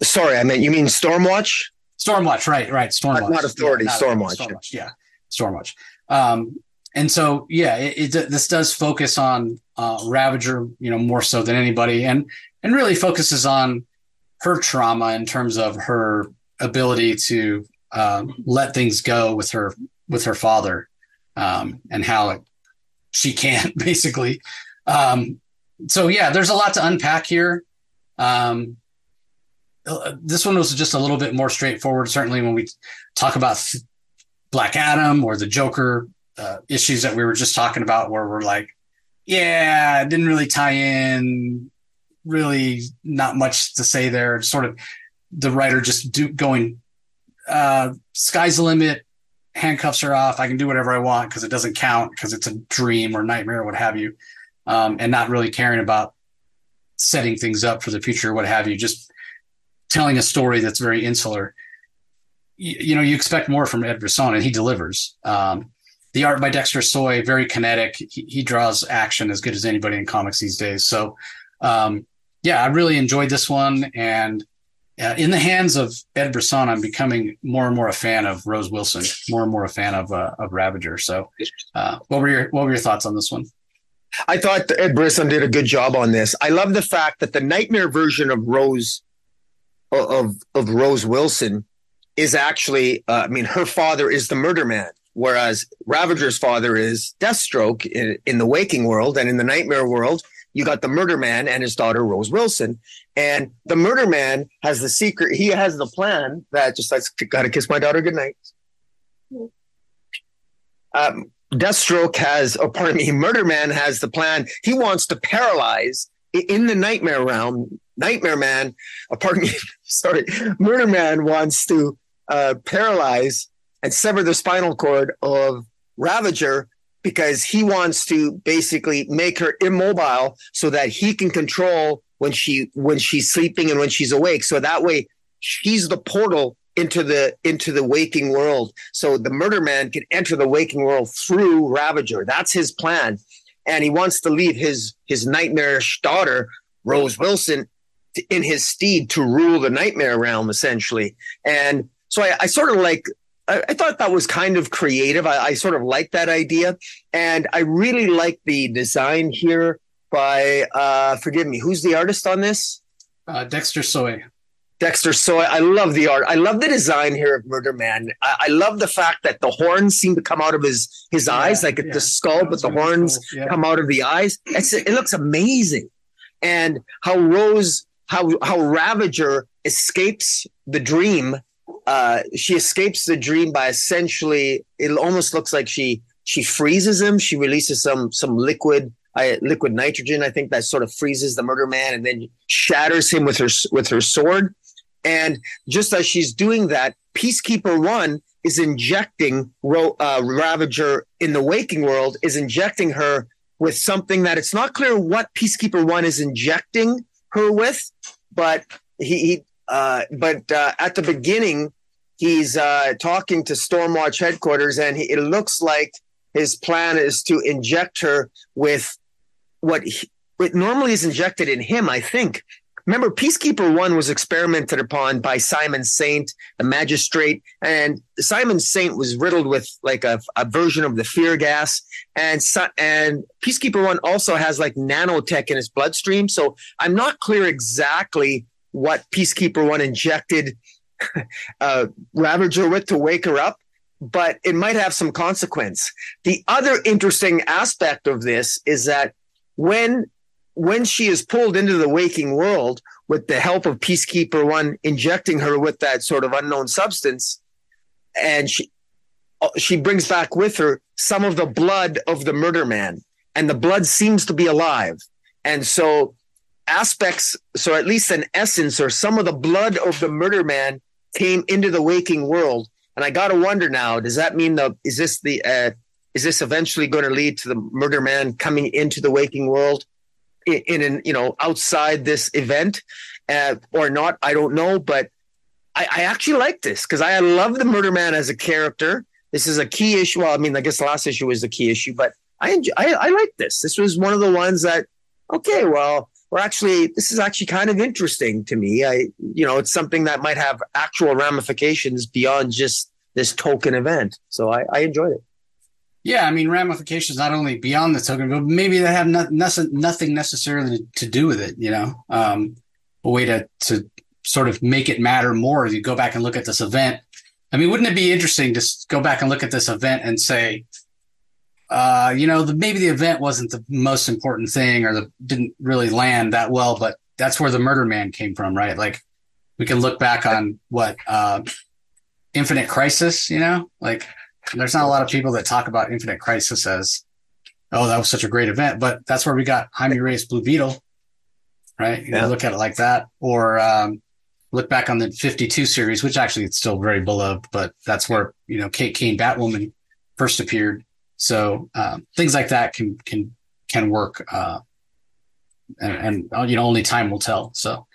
Speaker 2: Sorry, I meant you mean Stormwatch.
Speaker 1: Stormwatch, right? Right. Stormwatch.
Speaker 2: Not, not Authority.
Speaker 1: Yeah, not
Speaker 2: Stormwatch.
Speaker 1: Stormwatch. Yeah. Stormwatch. Um, and so, yeah, it, it, this does focus on uh, Ravager, you know, more so than anybody, and and really focuses on her trauma in terms of her ability to uh, let things go with her with her father, um, and how it, she can't [LAUGHS] basically. Um, so yeah, there's a lot to unpack here. Um, this one was just a little bit more straightforward. Certainly, when we talk about Black Adam or the Joker uh, issues that we were just talking about, where we're like, yeah, it didn't really tie in. Really, not much to say there. Sort of the writer just do, going, uh, sky's the limit. Handcuffs are off. I can do whatever I want because it doesn't count because it's a dream or nightmare or what have you um, and not really caring about setting things up for the future, what have you, just telling a story that's very insular. You, you know, you expect more from Ed Brisson, and he delivers. Um, the art by Dexter Soy, very kinetic. He, he, draws action as good as anybody in comics these days. So, um, yeah, I really enjoyed this one. And uh, in the hands of Ed Brisson, I'm becoming more and more a fan of Rose Wilson, more and more a fan of uh, of Ravager. So, uh, what were your what were your thoughts on this one?
Speaker 2: I thought Ed Brisson did a good job on this. I love the fact that the nightmare version of Rose of of Rose Wilson is actually, uh, I mean, her father is the murder man, whereas Ravager's father is Deathstroke in, in the waking world, and in the nightmare world, you got the murder man and his daughter Rose Wilson. And the murder man has the secret. He has the plan that just like got to kiss my daughter goodnight. Um, Deathstroke has, or pardon me, [LAUGHS] Murder Man has the plan. He wants to paralyze in the Nightmare realm. Nightmare Man, uh, pardon me, [LAUGHS] sorry, Murder Man wants to uh, paralyze and sever the spinal cord of Ravager because he wants to basically make her immobile so that he can control when she when she's sleeping and when she's awake. So that way, she's the portal into the into the waking world. So the murder man can enter the waking world through ravager. That's his plan. And he wants to leave his his nightmarish daughter rose wilson in his steed to rule the nightmare realm essentially. And so i, I sort of like I, I, thought that was kind of creative. I, I sort of like that idea. And i really like the design here by uh forgive me who's the artist on this?
Speaker 1: Uh, dexter soy
Speaker 2: Dexter Soy. I love the art. I love the design here of Murder Man. I, I love the fact that the horns seem to come out of his his yeah, eyes, like yeah. the skull, but the horns cool. yeah. come out of the eyes. It's, it looks amazing. And how Rose, how how Ravager escapes the dream. Uh, she escapes the dream by essentially. It almost looks like she she freezes him. She releases some some liquid I, liquid nitrogen. I think that sort of freezes the murder man and then shatters him with her with her sword. And just as she's doing that, Peacekeeper One is injecting uh, Ravager in the waking world, is injecting her with something that it's not clear what Peacekeeper One is injecting her with, but he, he uh, but uh, at the beginning, he's uh, talking to Stormwatch headquarters, and he, it looks like his plan is to inject her with what he, what normally is injected in him. I think Remember, Peacekeeper One was experimented upon by Simon Saint, the magistrate, and Simon Saint was riddled with like a, a version of the fear gas, and and Peacekeeper One also has like nanotech in his bloodstream. So I'm not clear exactly what Peacekeeper One injected [LAUGHS] uh, Ravager with to wake her up, but it might have some consequence. The other interesting aspect of this is that when when she is pulled into the waking world with the help of Peacekeeper One injecting her with that sort of unknown substance, and she uh, she brings back with her some of the blood of the murder man, and the blood seems to be alive. And so aspects, so at least an essence or some of the blood of the murder man came into the waking world. And I got to wonder now, does that mean the, is this the, uh, is this eventually going to lead to the murder man coming into the waking world in, an, you know, outside this event uh, or not? I don't know, but I, I actually like this because I love the murder man as a character. This is a key issue. Well, I mean, I guess the last issue was the key issue, but I, enjoy, I, I like this. This was one of the ones that, okay, well, we're actually this is actually kind of interesting to me. I you know it's something that might have actual ramifications beyond just this token event. So I, I enjoyed it.
Speaker 1: Yeah, I mean ramifications not only beyond the token, but maybe they have no, nothing necessarily to do with it. You know, um, a way to to sort of make it matter more. You go back and look at this event. I mean, wouldn't it be interesting to go back and look at this event and say, uh, you know, the, maybe the event wasn't the most important thing or the didn't really land that well, but that's where the murder man came from, right? Like we can look back on what, uh, Infinite Crisis, you know, like there's not a lot of people that talk about Infinite Crisis as, oh, that was such a great event, but that's where we got Jaime Reyes Blue Beetle, right? You yeah. look at it like that, or um, look back on the 52 series, which actually it's still very beloved, but that's where you know Kate Kane Batwoman first appeared. So um, things like that can can can work, uh, and, and, you know only time will tell. So.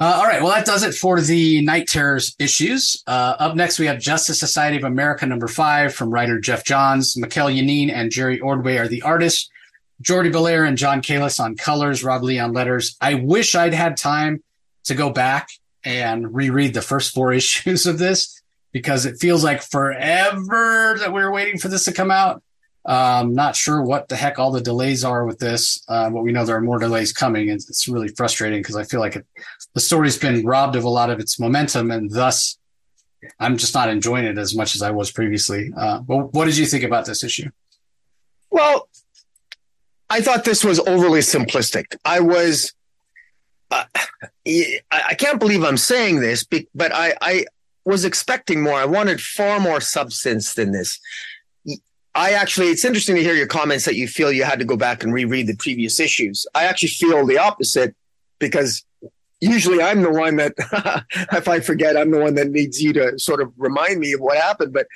Speaker 1: Uh, all right, well, that does it for the Knight Terrors issues. Uh, up next, we have Justice Society of America number five from writer Geoff Johns. Mikel Janín and Jerry Ordway are the artists. Jordie Bellaire and John Kalisz on colors, Rob Leigh on letters. I wish I'd had time to go back and reread the first four [LAUGHS] issues of this because it feels like forever that we were waiting for this to come out. Um, not sure what the heck all the delays are with this, uh, but we know there are more delays coming, and it's really frustrating because I feel like it, the story's been robbed of a lot of its momentum, and thus I'm just not enjoying it as much as I was previously. Uh, but what did you think about this issue?
Speaker 2: Well, I thought this was overly simplistic. I was, uh, I can't believe I'm saying this, but I, I, was expecting more. I wanted far more substance than this. I actually, it's interesting to hear your comments that you feel you had to go back and reread the previous issues. I actually feel the opposite because usually I'm the one that, [LAUGHS] if I forget, I'm the one that needs you to sort of remind me of what happened. But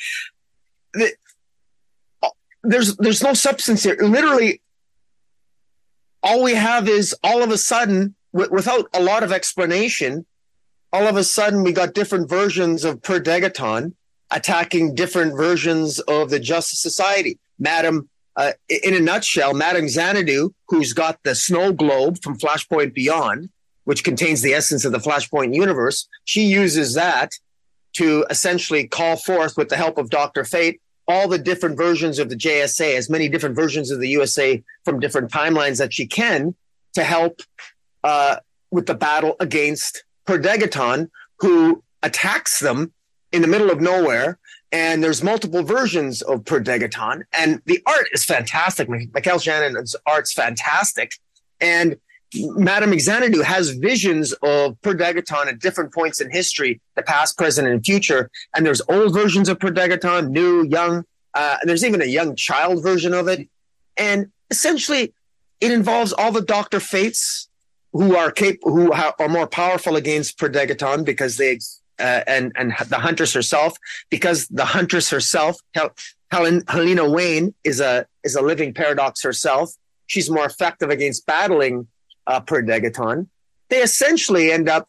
Speaker 2: the, there's there's no substance here. Literally, all we have is all of a sudden, w- without a lot of explanation, all of a sudden we got different versions of Per Degaton attacking different versions of the Justice Society. Madam, uh, in a nutshell, Madame Xanadu, who's got the snow globe from Flashpoint Beyond, which contains the essence of the Flashpoint universe, she uses that to essentially call forth, with the help of Dr. Fate, all the different versions of the JSA, as many different versions of the JSA from different timelines that she can to help uh, with the battle against Per Degaton, who attacks them in the middle of nowhere. And there's multiple versions of Per Degaton. And the art is fantastic. Mikel Janín's art's fantastic. And Madame Xanadu has visions of Per Degaton at different points in history, the past, present, and future. And there's old versions of Per Degaton, new, young. Uh, and there's even a young child version of it. And essentially, it involves all the Dr. Fates who are capable, who ha- are more powerful against Per Degaton because they uh, and and the Huntress herself because the Huntress herself, Hel- Helen Helena Wayne is a is a living paradox herself. She's more effective against battling uh, Per Degaton. They essentially end up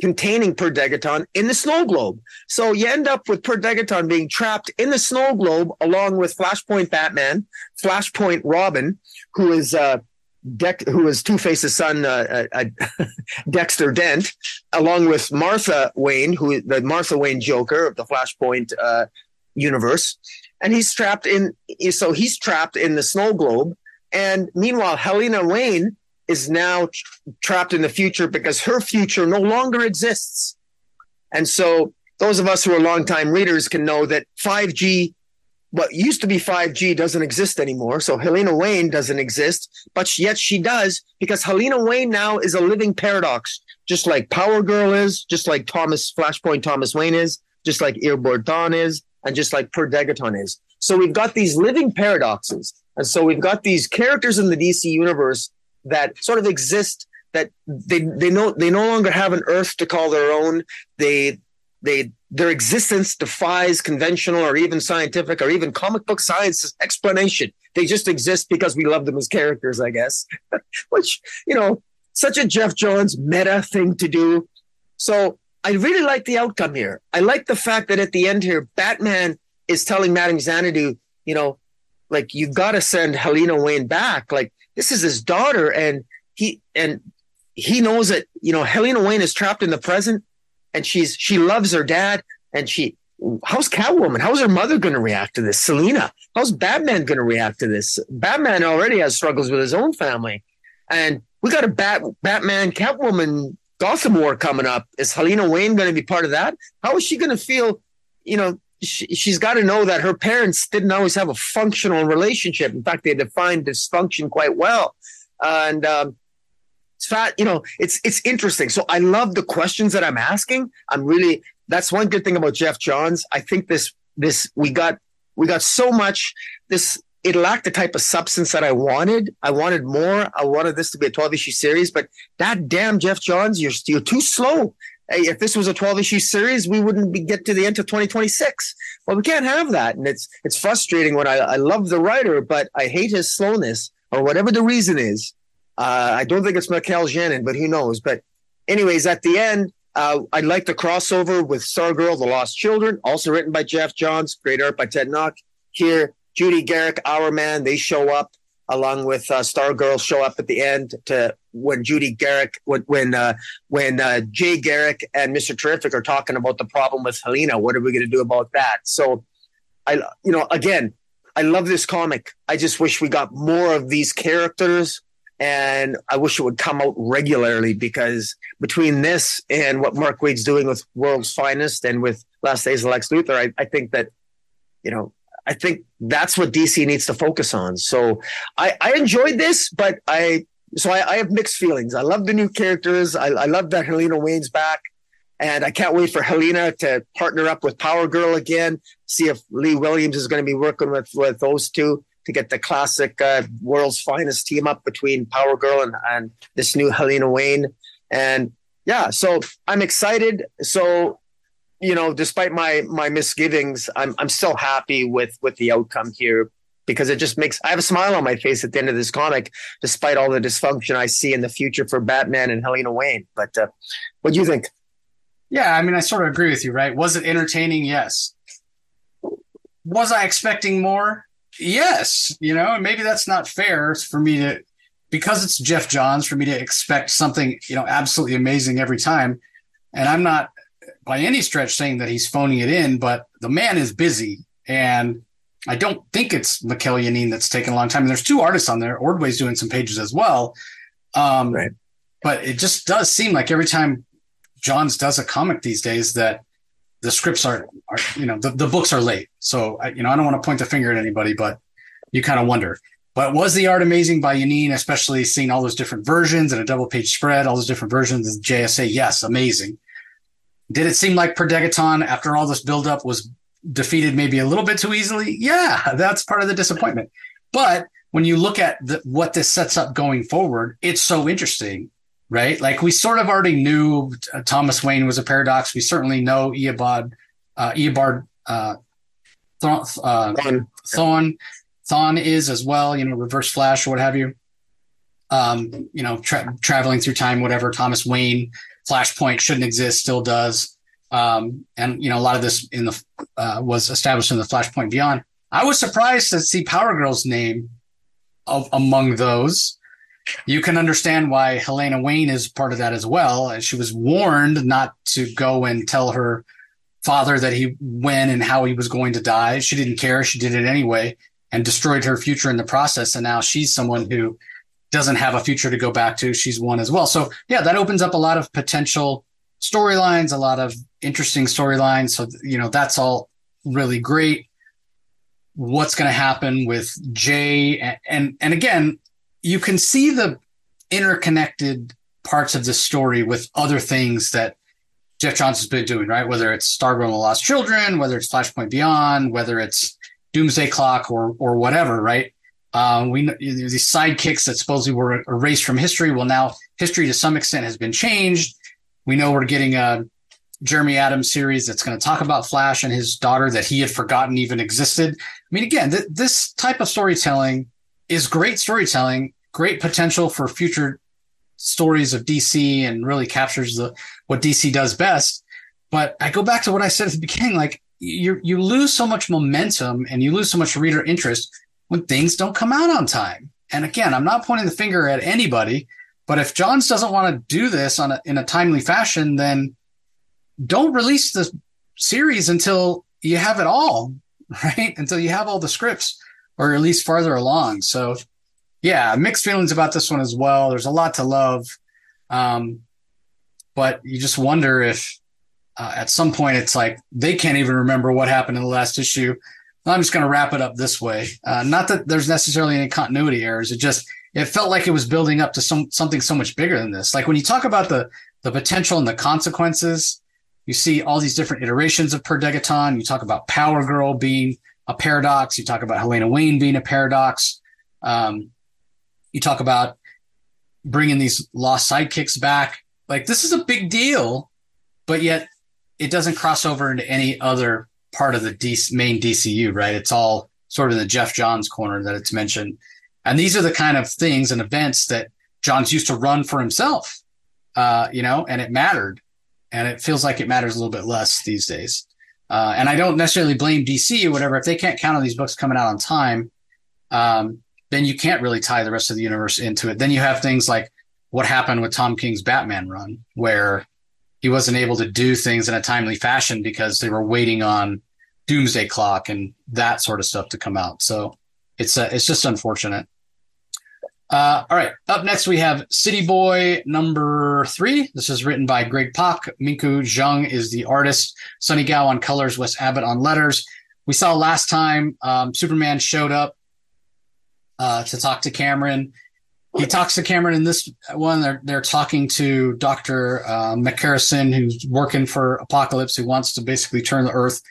Speaker 2: containing Per Degaton in the snow globe. So you end up with Per Degaton being trapped in the snow globe along with Flashpoint Batman, Flashpoint Robin, who is uh, Dex, who is Two Face's son, uh, uh, uh [LAUGHS] Dexter Dent, along with Martha Wayne, who the Martha Wayne Joker of the Flashpoint uh, universe, and he's trapped in. So he's trapped in the snow globe, and meanwhile, Helena Wayne is now trapped in the future because her future no longer exists, and so those of us who are longtime readers can know that 5G what used to be 5G doesn't exist anymore. So Helena Wayne doesn't exist, but yet she does because Helena Wayne now is a living paradox, just like Power Girl is, just like Thomas Flashpoint Thomas Wayne is, just like Eobard Thawne is, and just like Per Degaton is. So we've got these living paradoxes. And so we've got these characters in the DC universe that sort of exist that they they no they no longer have an earth to call their own. They they their existence defies conventional or even scientific or even comic book science explanation. They just exist because we love them as characters, I guess. [LAUGHS] Which, you know, such a Geoff Johns meta thing to do. So I really like the outcome here. I like the fact that at the end here, Batman is telling Madame Xanadu, you know, like you got to send Helena Wayne back. Like this is his daughter, and he and he knows that you know Helena Wayne is trapped in the present, and she's she loves her dad, and she how's Catwoman? How's her mother going to react to this? Selina, how's Batman going to react to this? Batman already has struggles with his own family, and we got a Bat Batman Catwoman Gotham War coming up. Is Helena Wayne going to be part of that? How is she going to feel? You know, she, she's got to know that her parents didn't always have a functional relationship. In fact, they defined dysfunction quite well. And um, it's fat, you know, it's it's interesting. So I love the questions that I'm asking. I'm really that's one good thing about Geoff Johns. I think this this we got we got so much this it lacked the type of substance that I wanted. I wanted more. I wanted this to be a 12 issue series, but that damn Geoff Johns, you're you're too slow. Hey, if this was a 12 issue series, we wouldn't be, get to the end of 2026. Well, we can't have that, and it's it's frustrating when I, I love the writer, but I hate his slowness or whatever the reason is. Uh, I don't think it's Mikel Janin, but who knows? But anyways, at the end, uh, I like the crossover with Stargirl, The Lost Children, also written by Geoff Johns, great art by Todd Nauck. Here, Judy Garrick, Hourman, they show up along with uh, Stargirl show up at the end to when Judy Garrick when when uh, when uh, Jay Garrick and Mister Terrific are talking about the problem with Helena. What are we going to do about that? So, I you know again, I love this comic. I just wish we got more of these characters. And I wish it would come out regularly because between this and what Mark Waid's doing with World's Finest and with Last Days of Lex Luthor, I, I think that, you know, I think that's what DC needs to focus on. So I, I enjoyed this, but I so I, I, have mixed feelings. I love the new characters. I, I love that Helena Wayne's back. And I can't wait for Helena to partner up with Power Girl again, see if Leah Williams is going to be working with, with those two to get the classic uh, world's finest team up between Power Girl and, and this new Helena Wayne. And yeah, so I'm excited. So you know, despite my my misgivings, I'm I'm still happy with with the outcome here because it just makes I have a smile on my face at the end of this comic, despite all the dysfunction I see in the future for Batman and Helena Wayne. But uh, what do you think?
Speaker 1: Yeah, I mean, I sort of agree with you. Right? Was it entertaining? Yes. Was I expecting more? Yes. You know, and maybe that's not fair for me to because it's Geoff Johns for me to expect something you know absolutely amazing every time, and I'm not by any stretch saying that he's phoning it in, but the man is busy. And I don't think it's Mikel Janin that's taken a long time. And there's two artists on there. Ordway's doing some pages as well. Um, right. But it just does seem like every time Johns does a comic these days that the scripts are, are you know, the, the books are late. So, I, you know, I don't want to point the finger at anybody, but you kind of wonder. But was the art amazing by Janin, especially seeing all those different versions and a double page spread, all those different versions of JSA? Yes, amazing. Did it seem like Per Degaton, after all this buildup, was defeated maybe a little bit too easily? Yeah, that's part of the disappointment. But when you look at the, what this sets up going forward, it's so interesting, right? Like we sort of already knew uh, Thomas Wayne was a paradox. We certainly know Eobard, uh, Eobard uh, Thawne, uh, Thawne is as well, you know, reverse flash or what have you. Um, you know, tra- traveling through time, whatever. Thomas Wayne Flashpoint shouldn't exist, still does. Um, and you know, a lot of this in the uh, was established in the Flashpoint Beyond. I was surprised to see Power Girl's name of, among those. You can understand why Helena Wayne is part of that as well. She was warned not to go and tell her father that he when and how he was going to die. She didn't care. She did it anyway and destroyed her future in the process. And now she's someone who doesn't have a future to go back to. She's one as well. So yeah, that opens up a lot of potential storylines, a lot of interesting storylines. So you know that's all really great. What's going to happen with Jay and, and and again, you can see the interconnected parts of the story with other things that Geoff Johns has been doing, right? Whether it's Stargirl and the Lost Children, whether it's Flashpoint Beyond, whether it's Doomsday Clock or or whatever, right? Um, we these sidekicks that supposedly were erased from history. Well, now history to some extent has been changed. We know we're getting a Jeremy Adams series that's going to talk about Flash and his daughter that he had forgotten even existed. I mean, again, th- this type of storytelling is great storytelling, great potential for future stories of DC, and really captures the what DC does best. But I go back to what I said at the beginning, like you you lose so much momentum and you lose so much reader interest when things don't come out on time. And again, I'm not pointing the finger at anybody, but if Johns doesn't want to do this on a, in a timely fashion, then don't release the series until you have it all, [LAUGHS] right? Until you have all the scripts or at least farther along. So, yeah, mixed feelings about this one as well. There's a lot to love. Um, but you just wonder if uh, at some point it's like they can't even remember what happened in the last issue. I'm just going to wrap it up this way. Uh, not that there's necessarily any continuity errors. It just it felt like it was building up to some something so much bigger than this. Like when you talk about the the potential and the consequences, you see all these different iterations of Per Degaton. You talk about Power Girl being a paradox. You talk about Helena Wayne being a paradox. Um, you talk about bringing these lost sidekicks back. Like this is a big deal, but yet it doesn't cross over into any other part of the DC, main DCU, right? It's all sort of in the Geoff Johns corner that it's mentioned. And these are the kind of things and events that Johns used to run for himself, uh, you know, and it mattered. And it feels like it matters a little bit less these days. Uh, and I don't necessarily blame DC or whatever. If they can't count on these books coming out on time, um, then you can't really tie the rest of the universe into it. Then you have things like what happened with Tom King's Batman run, where he wasn't able to do things in a timely fashion because they were waiting on Doomsday Clock and that sort of stuff to come out. So it's uh, it's just unfortunate. Uh, all right, up next we have City Boy number three. This is written by Greg Pak. Minkyu Jung is the artist. Sunny Gho on colors. Wes Abbott on letters. We saw last time um, Superman showed up uh, to talk to Cameron he talks to Cameron in this one. They're they're talking to Doctor uh, McCarrison, who's working for Apokolips, who wants to basically turn the Earth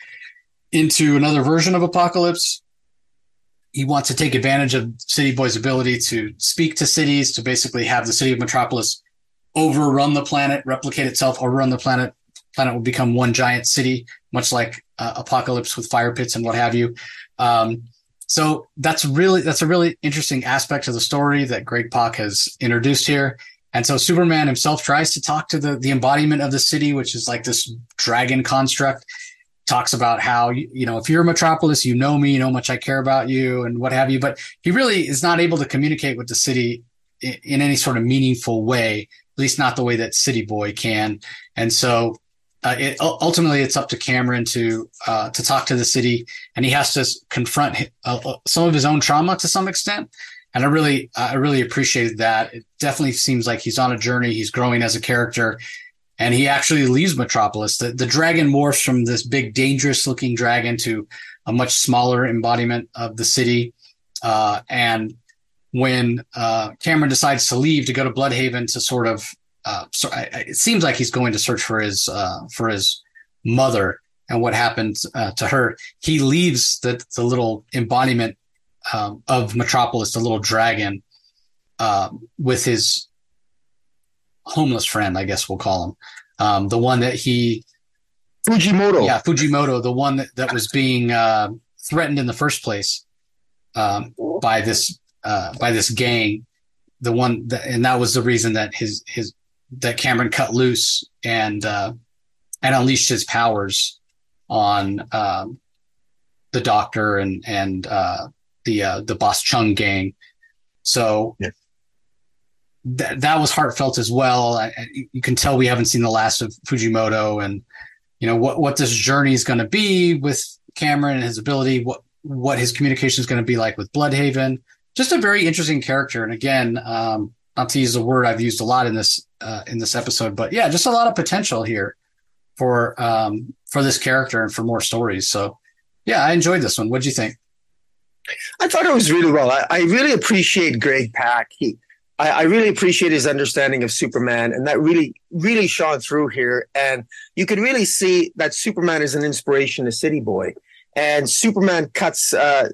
Speaker 1: into another version of Apokolips. He wants to take advantage of City Boy's ability to speak to cities, to basically have the city of Metropolis overrun the planet, replicate itself, overrun the planet. Planet will become one giant city, much like uh, Apokolips with fire pits and what have you. Um, so that's really that's a really interesting aspect of the story that Greg Pak has introduced here. And so Superman himself tries to talk to the the embodiment of the city, which is like this dragon construct. Talks about how you know if you're a metropolis, you know me, you know how much I care about you, and what have you. But he really is not able to communicate with the city in, in any sort of meaningful way, at least not the way that City Boy can. And so uh, it, ultimately it's up to Cameron to uh, to talk to the city, and he has to confront uh, uh, some of his own trauma to some extent. And I really I really appreciated that. It definitely seems like he's on a journey. He's growing as a character, and he actually leaves Metropolis. The the dragon morphs from this big, dangerous looking dragon to a much smaller embodiment of the city. Uh, and when uh, Cameron decides to leave to go to Blüdhaven to sort of uh, so I, it seems like he's going to search for his uh, for his mother and what happened uh, to her. He leaves the the little embodiment um, of Metropolis, the little dragon, uh, with his homeless friend, I guess we'll call him, um, the one that he
Speaker 2: Fujimoto.
Speaker 1: Yeah, Fujimoto, the one that, that was being uh, threatened in the first place um, by this uh, by this gang the one that, and that was the reason that his his that Cameron cut loose and uh, and unleashed his powers on um, the Doctor and and uh, the uh, the Boss Chung gang. So yeah. That that was heartfelt as well. I, you can tell we haven't seen the last of Fujimoto, and you know what what this journey is going to be with Cameron and his ability. What what his communication is going to be like with Blüdhaven. Just a very interesting character, and again, um, not to use a word I've used a lot in this uh, in this episode, but yeah, just a lot of potential here for um, for this character and for more stories. So yeah, I enjoyed this one. What do you think?
Speaker 2: I thought it was really well. I, I really appreciate Greg Pak. He, I, I really appreciate his understanding of Superman, and that really, really shone through here. And you could really see that Superman is an inspiration to City Boy, and Superman cuts uh,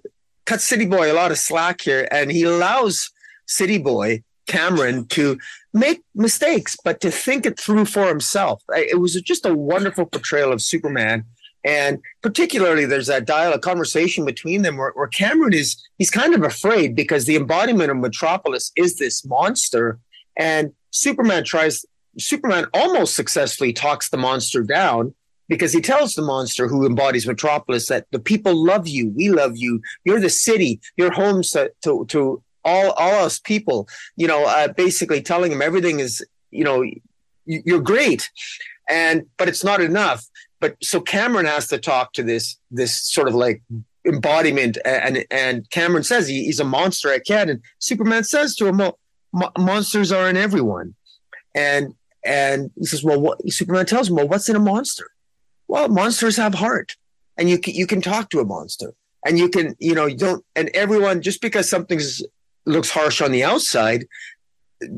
Speaker 2: cuts City Boy a lot of slack here, and he allows City Boy Cameron to make mistakes, but to think it through for himself. It was just a wonderful portrayal of Superman. And particularly, there's that dialogue conversation between them where, where Cameron is, he's kind of afraid because the embodiment of Metropolis is this monster. And Superman tries, Superman almost successfully talks the monster down because he tells the monster who embodies Metropolis that the people love you, we love you, you're the city, you're home to, to, to all all us people, you know, uh, basically telling him everything is, you know, you're great, and but it's not enough. But so Cameron has to talk to this this sort of like embodiment, and and Cameron says he, he's a monster. at can, and Superman says to him, "Well, mo- monsters are in everyone," and and he says, "Well, what?" Superman tells him, "Well, what's in a monster?" Well, monsters have heart, and you can, you can talk to a monster, and you can you know you don't and everyone just because something's looks harsh on the outside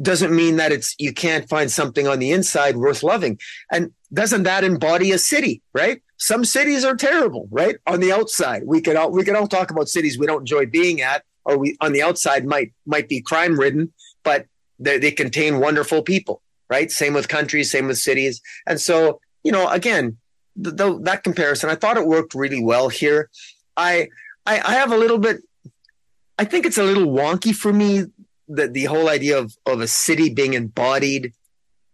Speaker 2: doesn't mean that it's you can't find something on the inside worth loving. And doesn't that embody a city right? Some cities are terrible right? On the outside we could all we could all talk about cities we don't enjoy being at or we on the outside might might be crime ridden but they, they contain wonderful people right? Same with countries same with cities. And so you know again the, the, that comparison i thought it worked really well here. I, I i have a little bit I think it's a little wonky for me that the whole idea of of a city being embodied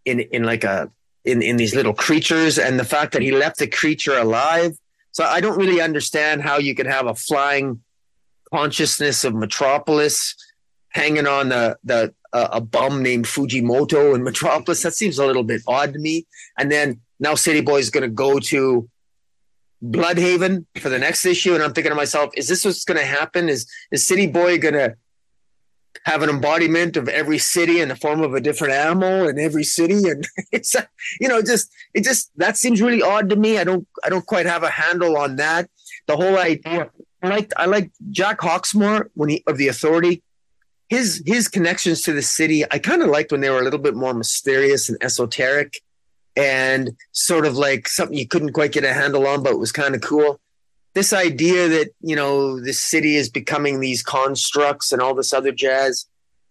Speaker 2: in in like a in in these little creatures and the fact that he left the creature alive. So I don't really understand how you can have a flying consciousness of Metropolis hanging on the the uh, a bum named Fujimoto in Metropolis. That seems a little bit odd to me. And then now City Boy is going to go to Blüdhaven for the next issue, and I'm thinking to myself, is this what's going to happen? Is is City Boy going to have an embodiment of every city in the form of a different animal in every city? And [LAUGHS] it's you know just it just that seems really odd to me. I don't I don't quite have a handle on that. The whole idea. I like I like Jack Hawksmoor when he of the Authority. His his connections to the city, I kind of liked when they were a little bit more mysterious and esoteric and sort of like something you couldn't quite get a handle on, but it was kind of cool. This idea that, you know, the city is becoming these constructs and all this other jazz.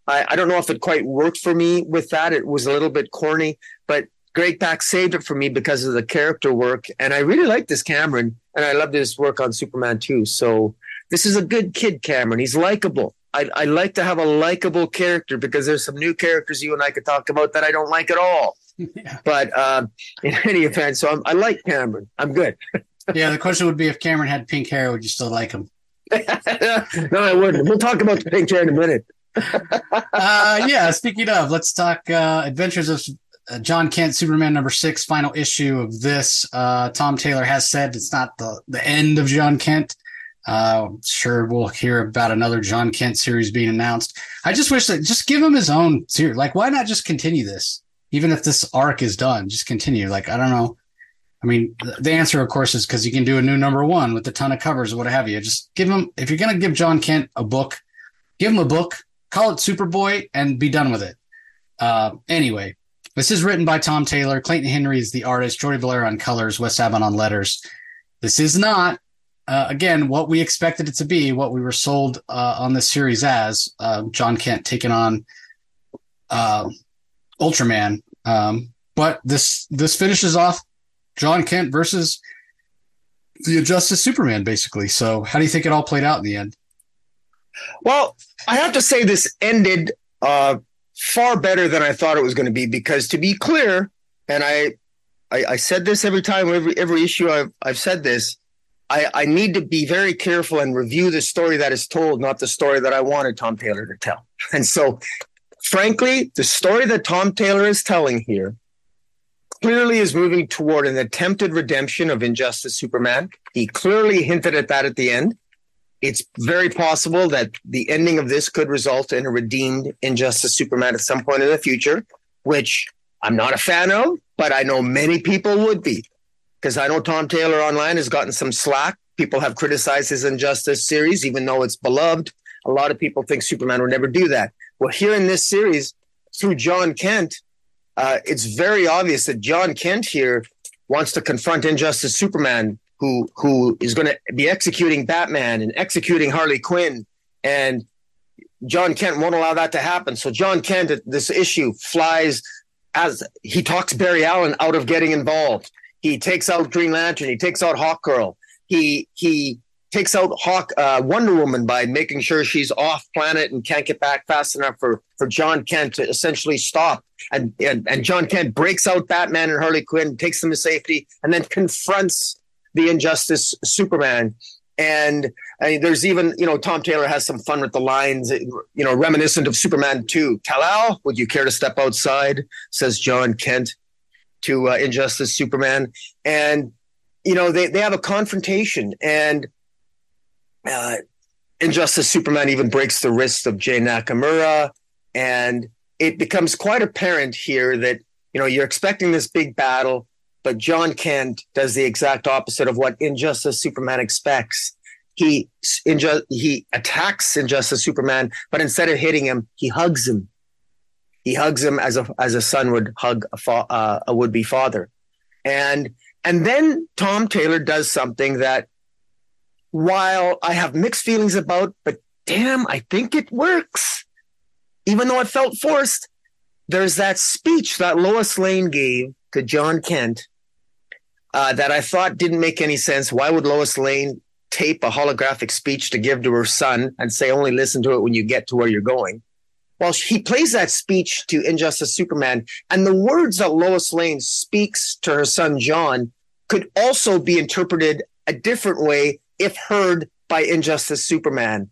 Speaker 2: I, I don't know if it quite worked for me with that. It was a little bit corny, but Greg Pak saved it for me because of the character work. And I really like this Cameron, and I loved his work on Superman too. So this is a good kid, Cameron. He's likable. I, I like to have a likable character because there's some new characters you and I could talk about that I don't like at all. [LAUGHS] Yeah. But um, in any event, so I'm, i like Cameron. I'm good. [LAUGHS]
Speaker 1: yeah, the question would be if Cameron had pink hair, would you still like him? [LAUGHS]
Speaker 2: no, I wouldn't. We'll talk about the pink hair in a minute. [LAUGHS]
Speaker 1: uh, yeah, speaking of, let's talk uh, Adventures of uh, Jon Kent, Superman number six, final issue of this. Uh, Tom Taylor has said it's not the, the end of Jon Kent. Uh, sure, we'll hear about another Jon Kent series being announced. I just wish that just give him his own series. Like, why not just continue this? even if this arc is done, just continue. Like, I don't know. I mean, the answer, of course, is because you can do a new number one with a ton of covers or what have you. Just give him, if you're going to give Jon Kent a book, give him a book, call it Superboy, and be done with it. Uh, anyway, this is written by Tom Taylor. Clayton Henry is the artist. Jordie Bellaire on colors. Wes Abbott on letters. This is not, uh, again, what we expected it to be, what we were sold uh, on this series as. Uh, Jon Kent taking on uh, Ultraman. Um, but this this finishes off Jon Kent versus the Justice Superman, basically. So, how do you think it all played out in the end?
Speaker 2: Well, I have to say this ended uh, far better than I thought it was going to be because, to be clear, and I, I, I said this every time, every every issue I've I've said this. I, I need to be very careful and review the story that is told, not the story that I wanted Tom Taylor to tell. [LAUGHS] And so frankly, the story that Tom Taylor is telling here clearly is moving toward an attempted redemption of Injustice Superman. He clearly hinted at that at the end. It's very possible that the ending of this could result in a redeemed Injustice Superman at some point in the future, which I'm not a fan of, but I know many people would be. Because I know Tom Taylor online has gotten some slack. People have criticized his Injustice series, even though it's beloved. A lot of people think Superman would never do that. Well, here in this series, through Jon Kent, uh, it's very obvious that Jon Kent here wants to confront Injustice Superman, who who is going to be executing Batman and executing Harley Quinn, and Jon Kent won't allow that to happen. So Jon Kent, this issue flies as he talks Barry Allen out of getting involved. He takes out Green Lantern. He takes out Hawkgirl. He he takes out Hawk uh, Wonder Woman by making sure she's off planet and can't get back fast enough for for Jon Kent to essentially stop. And and, and Jon Kent breaks out Batman and Harley Quinn, takes them to safety, and then confronts the Injustice Superman. And I mean, there's even, you know, Tom Taylor has some fun with the lines, you know, reminiscent of Superman 2. Kal-El, would you care to step outside? Says Jon Kent to uh, Injustice Superman. And, you know, they, they have a confrontation and uh, Injustice Superman even breaks the wrist of Jay Nakamura. And it becomes quite apparent here that, you know, you're expecting this big battle, but Jon Kent does the exact opposite of what Injustice Superman expects. He, inju- he attacks Injustice Superman, but instead of hitting him, he hugs him he hugs him as a as a son would hug a, fa- uh, a would be father, and and then Tom Taylor does something that, while I have mixed feelings about, but damn, I think it works, even though it felt forced. There's that speech that Lois Lane gave to Jon Kent uh, that I thought didn't make any sense. Why would Lois Lane tape a holographic speech to give to her son and say only listen to it when you get to where you're going? Well, he plays that speech to Injustice Superman, and the words that Lois Lane speaks to her son John could also be interpreted a different way if heard by Injustice Superman.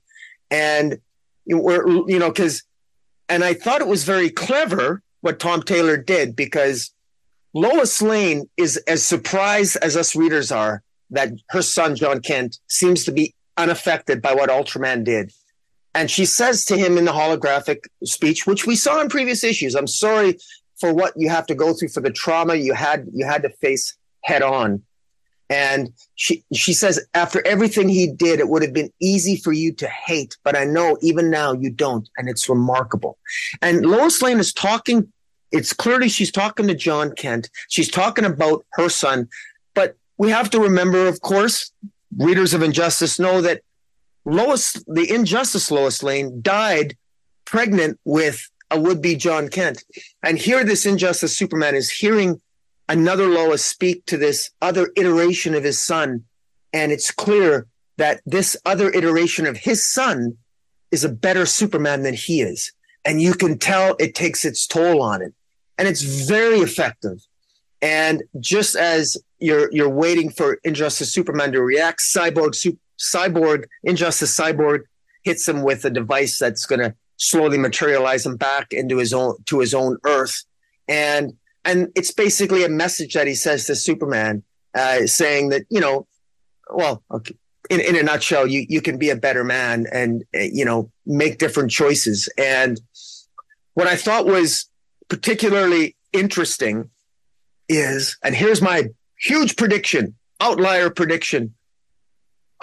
Speaker 2: And we're, you know, because, and I thought it was very clever what Tom Taylor did because Lois Lane is as surprised as us readers are that her son, Jon Kent, seems to be unaffected by what Ultraman did. And she says to him in the holographic speech, which we saw in previous issues, I'm sorry for what you have to go through for the trauma you had you had to face head on. And she she says, after everything he did, it would have been easy for you to hate, but I know even now you don't, and it's remarkable. And Lois Lane is talking, it's clearly she's talking to Jon Kent. She's talking about her son, but we have to remember, of course, readers of Injustice know that Lois, the injustice Lois Lane died pregnant with a would-be Jon Kent. And here this injustice Superman is hearing another Lois speak to this other iteration of his son. And it's clear that this other iteration of his son is a better Superman than he is. And you can tell it takes its toll on it. And it's very effective. And just as you're you're waiting for Injustice Superman to react, Cyborg Cyborg, Injustice Cyborg hits him with a device that's going to slowly materialize him back into his own to his own Earth, and and it's basically a message that he says to Superman, uh, saying that you know, well, okay, in in a nutshell, you you can be a better man and uh, you know make different choices. And what I thought was particularly interesting is, and here's my huge prediction, outlier prediction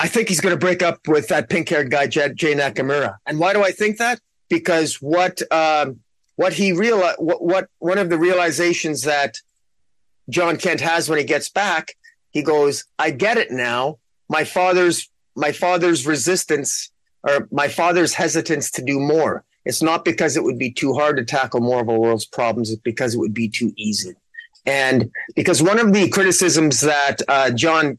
Speaker 2: I think he's going to break up with that pink haired guy, Jay, Nakamura. And why do I think that? Because what um, what he realized, what, what one of the realizations that Jon Kent has when he gets back, he goes, "I get it now. My father's my father's resistance or my father's hesitance to do more. It's not because it would be too hard to tackle more of our world's problems. It's because it would be too easy." And because one of the criticisms that uh, John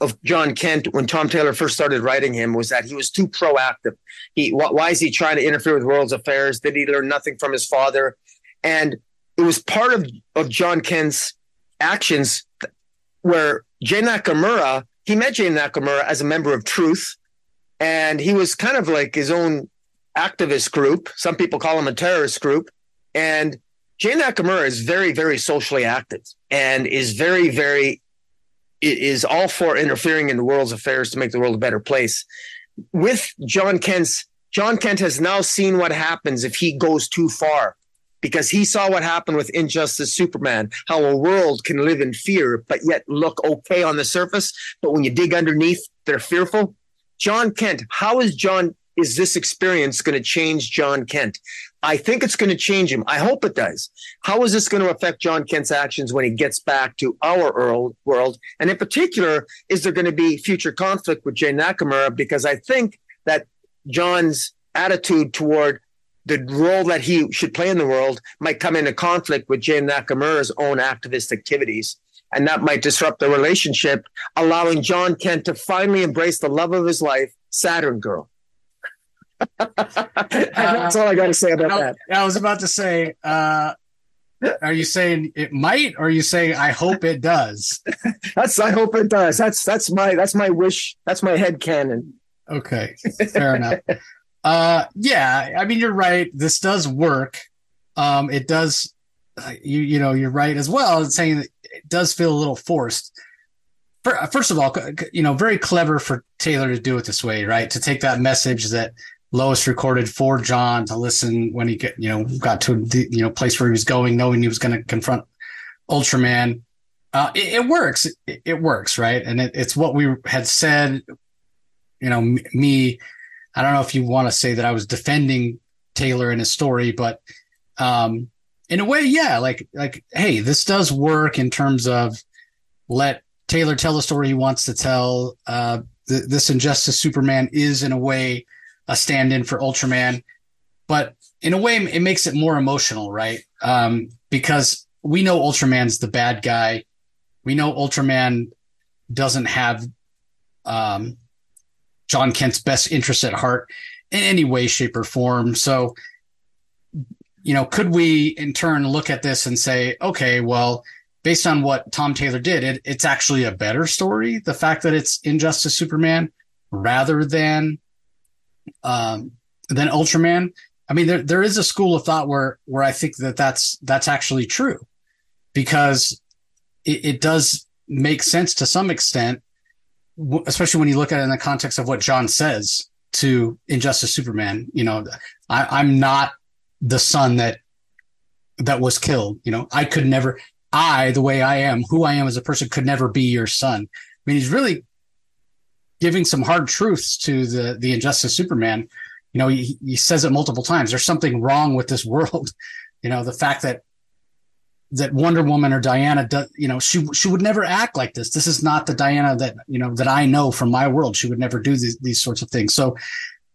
Speaker 2: of Jon Kent when Tom Taylor first started writing him was that he was too proactive. He why is he trying to interfere with world's affairs? Did he learn nothing from his father? And it was part of of Jon Kent's actions where Jay Nakamura he met Jay Nakamura as a member of Truth, and he was kind of like his own activist group. Some people call him a terrorist group, and Jay Nakamura is very, very socially active and is very, very is all for interfering in the world's affairs to make the world a better place. With Jon Kent's, Jon Kent has now seen what happens if he goes too far because he saw what happened with Injustice Superman, how a world can live in fear, but yet look okay on the surface. But when you dig underneath, they're fearful. Jon Kent, how is John, is this experience going to change Jon Kent? I think it's going to change him. I hope it does. How is this going to affect Jon Kent's actions when he gets back to our world? And in particular, is there going to be future conflict with Jane Nakamura? Because I think that John's attitude toward the role that he should play in the world might come into conflict with Jane Nakamura's own activist activities. And that might disrupt the relationship, allowing Jon Kent to finally embrace the love of his life, Saturn Girl. [LAUGHS] that's all I got to say about
Speaker 1: I,
Speaker 2: that.
Speaker 1: I was about to say, uh, are you saying it might, or are you saying I hope it does? [LAUGHS]
Speaker 2: that's I hope it does. That's that's my that's my wish. That's my head canon.
Speaker 1: Okay, fair enough. Uh, yeah, I mean you're right. This does work. Um, it does. Uh, you you know you're right as well in saying that it does feel a little forced. First of all, you know, very clever for Taylor to do it this way, right? To take that message that Lois recorded for John to listen when he get, you know got to the you know place where he was going, knowing he was going to confront Ultraman. Uh, it, it, works. It, it, works, right? And it, it's what we had said. You know, me. I don't know if you want to say that I was defending Taylor in his story, but um, in a way, yeah. Like, like, hey, this does work in terms of let Taylor tell the story he wants to tell. Uh, th- this Injustice Superman is, in a way, a stand-in for Ultraman, but in a way, it makes it more emotional, right? Um, because we know Ultraman's the bad guy. We know Ultraman doesn't have um, Jon Kent's best interest at heart in any way, shape, or form. So, you know, could we in turn look at this and say, okay, well, based on what Tom Taylor did, it, it's actually a better story. The fact that it's Injustice Superman rather than um, than Ultraman. I mean, there there is a school of thought where where I think that that's that's actually true, because it, it does make sense to some extent, especially when you look at it in the context of what John says to Injustice Superman. You know, I, I'm not the son that that was killed. You know, I could never, I, the way I am, who I am as a person, could never be your son. I mean, he's really giving some hard truths to the the injustice Superman. You know, he, he says it multiple times. There's something wrong with this [LAUGHS] world. You know, the fact that that Wonder Woman or Diana does, you know, she she would never act like this. This is not the Diana that you know that I know from my world. She would never do these, these sorts of things. So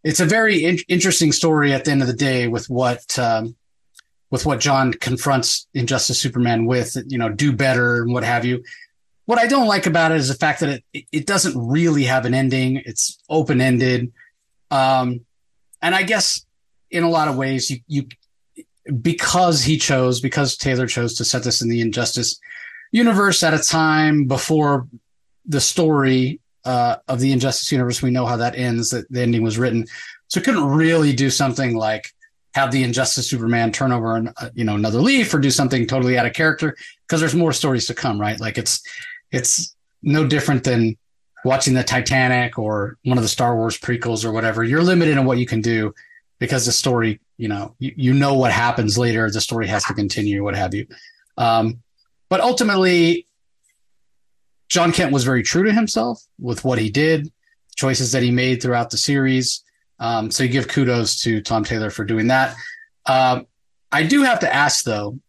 Speaker 1: it's a very in- interesting story at the end of the day with what um, with what John confronts Injustice Superman with. You know, do better and what have you. What I don't like about it is the fact that it it doesn't really have an ending. It's open ended, um, and I guess in a lot of ways you you because he chose because Taylor chose to set this in the Injustice universe at a time before the story uh, of the Injustice universe. We know how that ends. That the ending was written, so it couldn't really do something like have the Injustice Superman turn over an, uh, you know another leaf or do something totally out of character because there's more stories to come, right? Like it's it's no different than watching the Titanic or one of the Star Wars prequels or whatever. You're limited in what you can do because the story, you know, you, you know what happens later. The story has to continue, what have you. Um, but ultimately, Jon Kent was very true to himself with what he did, choices that he made throughout the series. Um, so you give kudos to Tom Taylor for doing that. Um, I do have to ask though,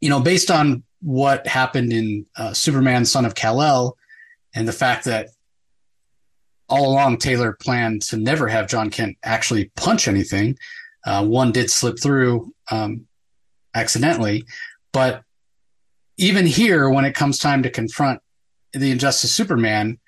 Speaker 1: you know, based on what happened in uh, Superman, Son of Kal El, and the fact that all along Taylor planned to never have Jon Kent actually punch anything. Uh, one did slip through um, accidentally, but even here, when it comes time to confront the Injustice Superman,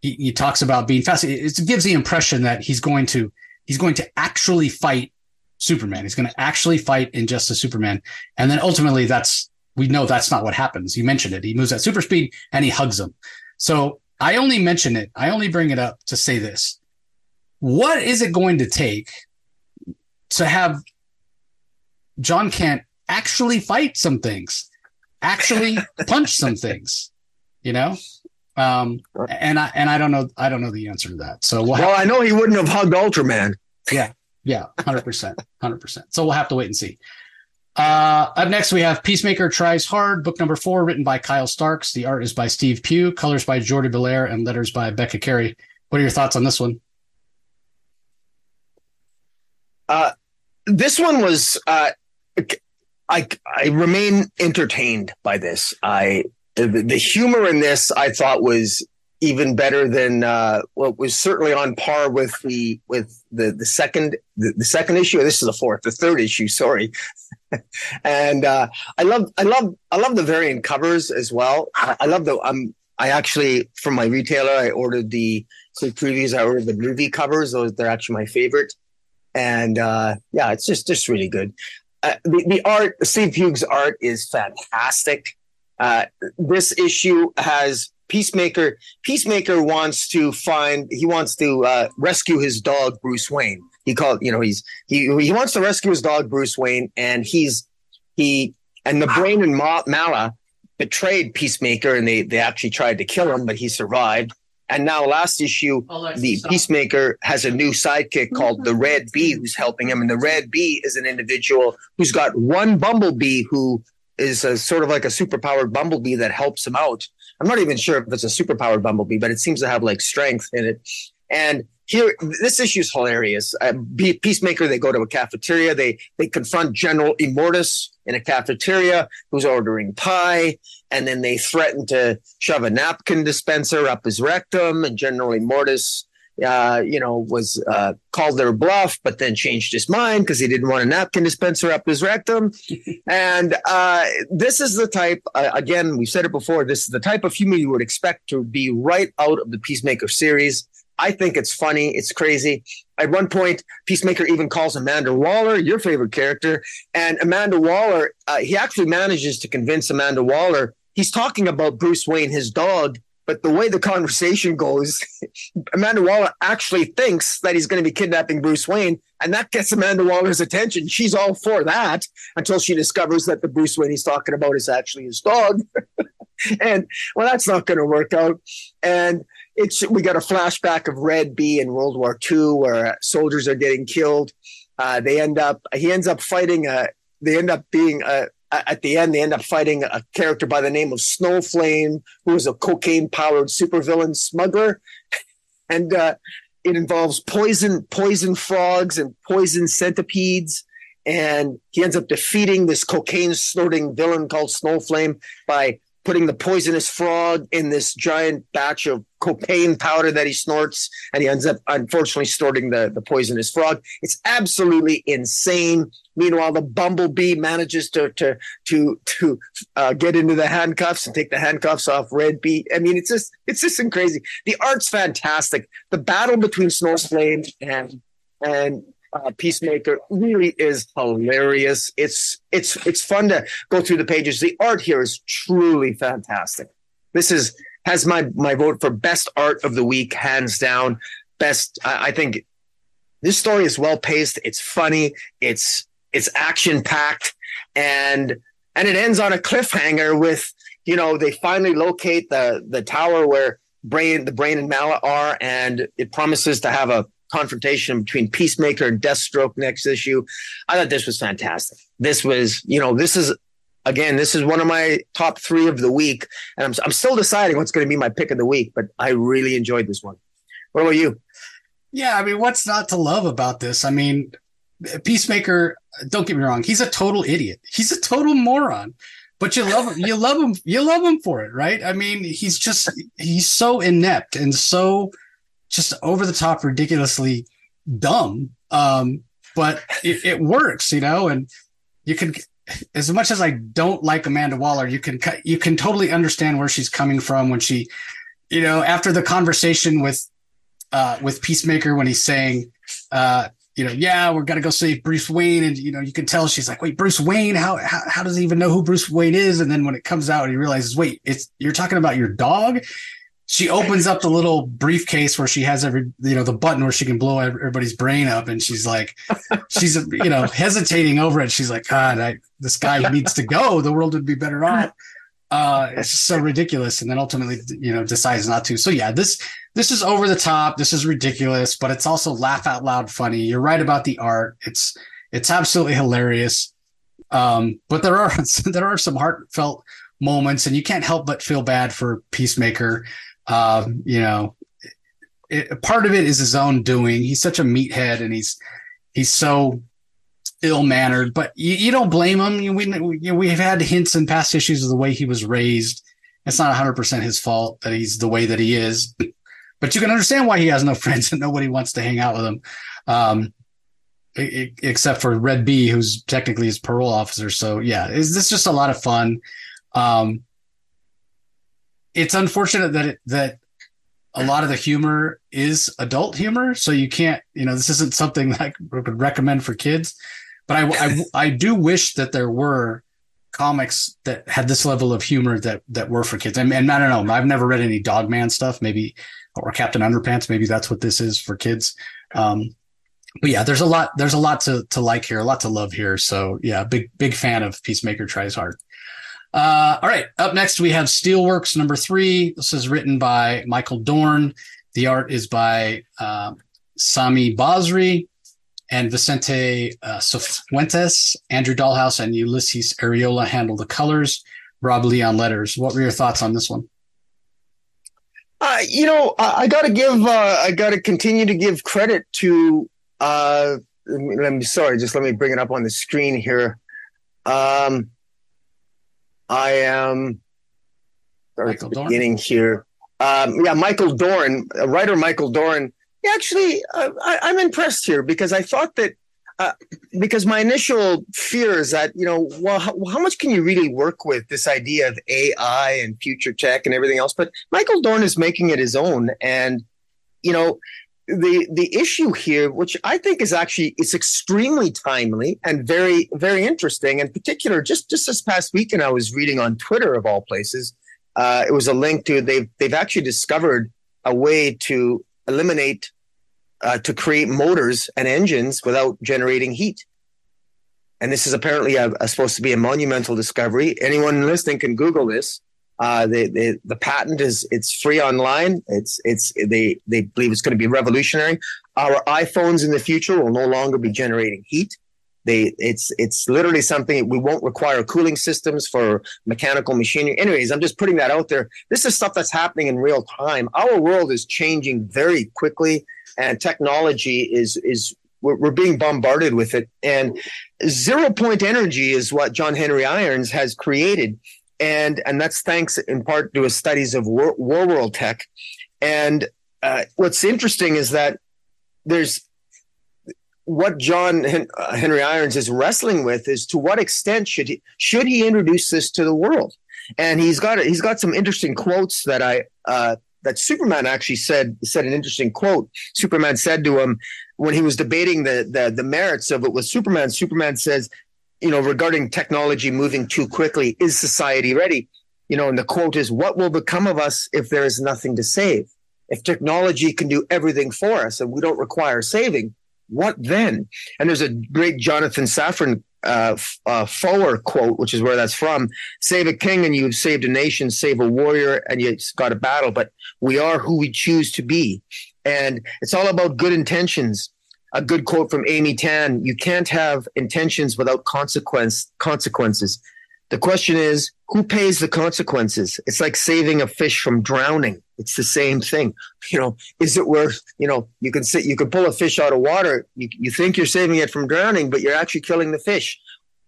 Speaker 1: he, he talks about being fast. It, it gives the impression that he's going to he's going to actually fight Superman. He's going to actually fight Injustice Superman, and then ultimately that's we know that's not what happens. You mentioned it. He moves at super speed and he hugs him. So I only mention it. I only bring it up to say this. What is it going to take to have Jon Kent actually fight some things, actually [LAUGHS] punch some things, you know? Um, and I, and I don't know, I don't know the answer to that. So
Speaker 2: we'll, well, I know he wouldn't have hugged Ultraman.
Speaker 1: Yeah. Yeah. hundred percent, hundred percent. So we'll have to wait and see. Uh, up next, we have Peacemaker Tries Hard, book number four, written by Kyle Starks. The art is by Steve Pugh, colors by Jordie Bellaire, and letters by Becca Carey. What are your thoughts on this one?
Speaker 2: Uh, this one was uh, I I remain entertained by this. I the humor in this I thought was even better than uh, what was certainly on par with the with the the second the, the second issue. This is the fourth, the third issue. Sorry, [LAUGHS] and uh, I love I love I love the variant covers as well. I, I love the um I actually from my retailer I ordered the so previews. I ordered the movie covers. Those they're actually my favorite, and uh, yeah, it's just just really good. Uh, the, the art, Steve Pugh's art is fantastic. Uh, this issue has Peacemaker. Peacemaker wants to find. He wants to uh, rescue his dog Bruce Wayne. He called. You know, he's he he wants to rescue his dog Bruce Wayne, and he's he and the brain and Mallah betrayed Peacemaker, and they they actually tried to kill him, but he survived. And now, last issue, the Peacemaker has a new sidekick called the Red Bee, who's helping him. And the Red Bee is an individual who's got one Bumblebee who is a sort of like a superpowered Bumblebee that helps him out. I'm not even sure if it's a superpowered Bumblebee, but it seems to have like strength in it. And here, this issue is hilarious. Peacemaker, they go to a cafeteria. They they confront General Immortus in a cafeteria who's ordering pie, and then they threaten to shove a napkin dispenser up his rectum. And General Immortus, uh, you know, was uh, called their bluff, but then changed his mind because he didn't want a napkin dispenser up his rectum. [LAUGHS] and uh, this is the type, uh, again, we've said it before. This is the type of humor you would expect to be right out of the Peacemaker series. I think it's funny. It's crazy. At one point, Peacemaker even calls Amanda Waller, your favorite character. And Amanda Waller, uh, he actually manages to convince Amanda Waller. He's talking about Bruce Wayne, his dog, but the way the conversation goes, [LAUGHS] Amanda Waller actually thinks that he's going to be kidnapping Bruce Wayne. And that gets Amanda Waller's attention. She's all for that until she discovers that the Bruce Wayne he's talking about is actually his dog. [LAUGHS] and well, that's not going to work out. And it's we got a flashback of Red Bee in World War II where soldiers are getting killed. Uh, they end up he ends up fighting a they end up being a at the end they end up fighting a character by the name of Snowflame who is a cocaine powered supervillain smuggler [LAUGHS] and uh, it involves poison poison frogs and poison centipedes. And he ends up defeating this cocaine snorting villain called Snowflame by putting the poisonous frog in this giant batch of cocaine powder that he snorts, and he ends up unfortunately snorting the, the poisonous frog. It's absolutely insane. Meanwhile, the bumblebee manages to to to to uh, get into the handcuffs and take the handcuffs off Red Bee. I mean, it's just it's just crazy. The art's fantastic. The battle between Snowflame and and uh, Peacemaker really is hilarious. It's it's it's fun to go through the pages. The art here is truly fantastic. This is has my my vote for best art of the week, hands down. Best, I, I think this story is well paced. It's funny. It's it's action packed, and and it ends on a cliffhanger with you know they finally locate the the tower where brain the brain and Mallah are, and it promises to have a confrontation between Peacemaker and Deathstroke next issue. I thought this was fantastic. This was, you know, this is again, this is one of my top three of the week, and I'm I'm still deciding what's going to be my pick of the week. But I really enjoyed this one. What about you?
Speaker 1: Yeah, I mean, what's not to love about this? I mean, Peacemaker. Don't get me wrong; he's a total idiot. He's a total moron. But you love him. You love him. You love him for it, right? I mean, he's just he's so inept and so just over the top, ridiculously dumb. Um, but it, it, works, you know, and you can, as much as I don't like Amanda Waller, you can, you can totally understand where she's coming from when she, you know, after the conversation with, uh, with Peacemaker, when he's saying, uh, you know, yeah, we're gonna go save Bruce Wayne, and you know, you can tell she's like, wait, Bruce Wayne, how, how how does he even know who Bruce Wayne is? And then when it comes out, he realizes, wait, it's you're talking about your dog, she opens up the little briefcase where she has every you know the button where she can blow everybody's brain up and she's like she's you know [LAUGHS] hesitating over it. She's like god I, this guy needs to go. The world would be better off. Uh it's just so ridiculous. And then ultimately you know decides not to. So yeah this this is over the top. This is ridiculous but it's also laugh out loud funny. You're right about the art. It's it's absolutely hilarious. Um but there are [LAUGHS] there are some heartfelt moments and you can't help but feel bad for peacemaker um, you know, it, part of it is his own doing. He's such a meathead, and he's he's so ill mannered, but you, you, don't blame him. We, we, we've had hints in past issues of the way he was raised. It's not 100% his fault that he's the way that he is, but you can understand why he has no [LAUGHS] friends and nobody wants to hang out with him. Um, except for Red Bee, who's technically his parole officer. So yeah, it's, it's just a lot of fun. Um, it's unfortunate that it, that a lot of the humor is adult humor, so you can't, you know, this isn't something [LAUGHS] that I would recommend for kids. But I, I, [LAUGHS] I do wish that there were comics that had this level of humor that that were for kids. And, and I don't know, I've never read any Dogman stuff, maybe or Captain Underpants, maybe that's what this is for kids. Um, but yeah, there's a lot there's a lot to to like here, a lot to love here. So yeah, big big fan of Peacemaker tries hard. Uh, all right. Up next, we have Steelworks number three. This is written by Michael Dorn. The art is by uh, Sami Basri and Vicente uh, Cifuentes. Andrew Dalhouse and Ulysses Arreola handle the colors. Rob Lee on letters. What were your thoughts on this one?
Speaker 2: Uh, you know, I, I got to give, uh, I got to continue to give credit to. Uh, let me, sorry, just let me bring it up on the screen here. Um, I am beginning here. Um, yeah, Michael Dorn, writer Michael Dorn. Actually, uh, I, am I'm impressed here because I thought that uh, because my initial fear is that you know, well, how, how, much can you really work with this idea of AI and future tech and everything else? But Michael Dorn is making it his own, and you know, the the issue here, which I think is actually it's extremely timely and very very interesting. In particular, just just this past weekend, I was reading on Twitter of all places. Uh, it was a link to they've they've actually discovered a way to eliminate uh, to create motors and engines without generating heat. And this is apparently a, a supposed to be a monumental discovery. Anyone listening can Google this. Uh, the, the the patent is it's free online. It's it's they they believe it's going to be revolutionary. Our iPhones in the future will no longer be generating heat. They it's it's literally something we won't require cooling systems for mechanical machinery. Anyways, I'm just putting that out there. This is stuff that's happening in real time. Our world is changing very quickly, and technology is is we're, we're being bombarded with it. And zero point energy is what John Henry Irons has created and and that's thanks in part to his studies of war, Warworld tech. And uh, what's interesting is that there's what John uh, Henry Irons is wrestling with is to what extent should he should he introduce this to the world? And he's got he's got some interesting quotes that I uh, that Superman actually said said an interesting quote. Superman said to him when he was debating the the, the merits of it with Superman. Superman says, you know, regarding technology moving too quickly, is society ready? You know, and the quote is, what will become of us if there is nothing to save? If technology can do everything for us and we don't require saving, what then? And there's a great Jonathan Safran uh, uh, quote, which is where that's from. Save a king and you've saved a nation, save a warrior and you've got a battle, but we are who we choose to be. And it's all about good intentions a good quote from Amy Tan you can't have intentions without consequence consequences. The question is, who pays the consequences? It's like saving a fish from drowning. It's the same thing. [LAUGHS] You know, is it worth, you know, you can sit, you can pull a fish out of water. You, you think you're saving it from drowning, but you're actually killing the fish.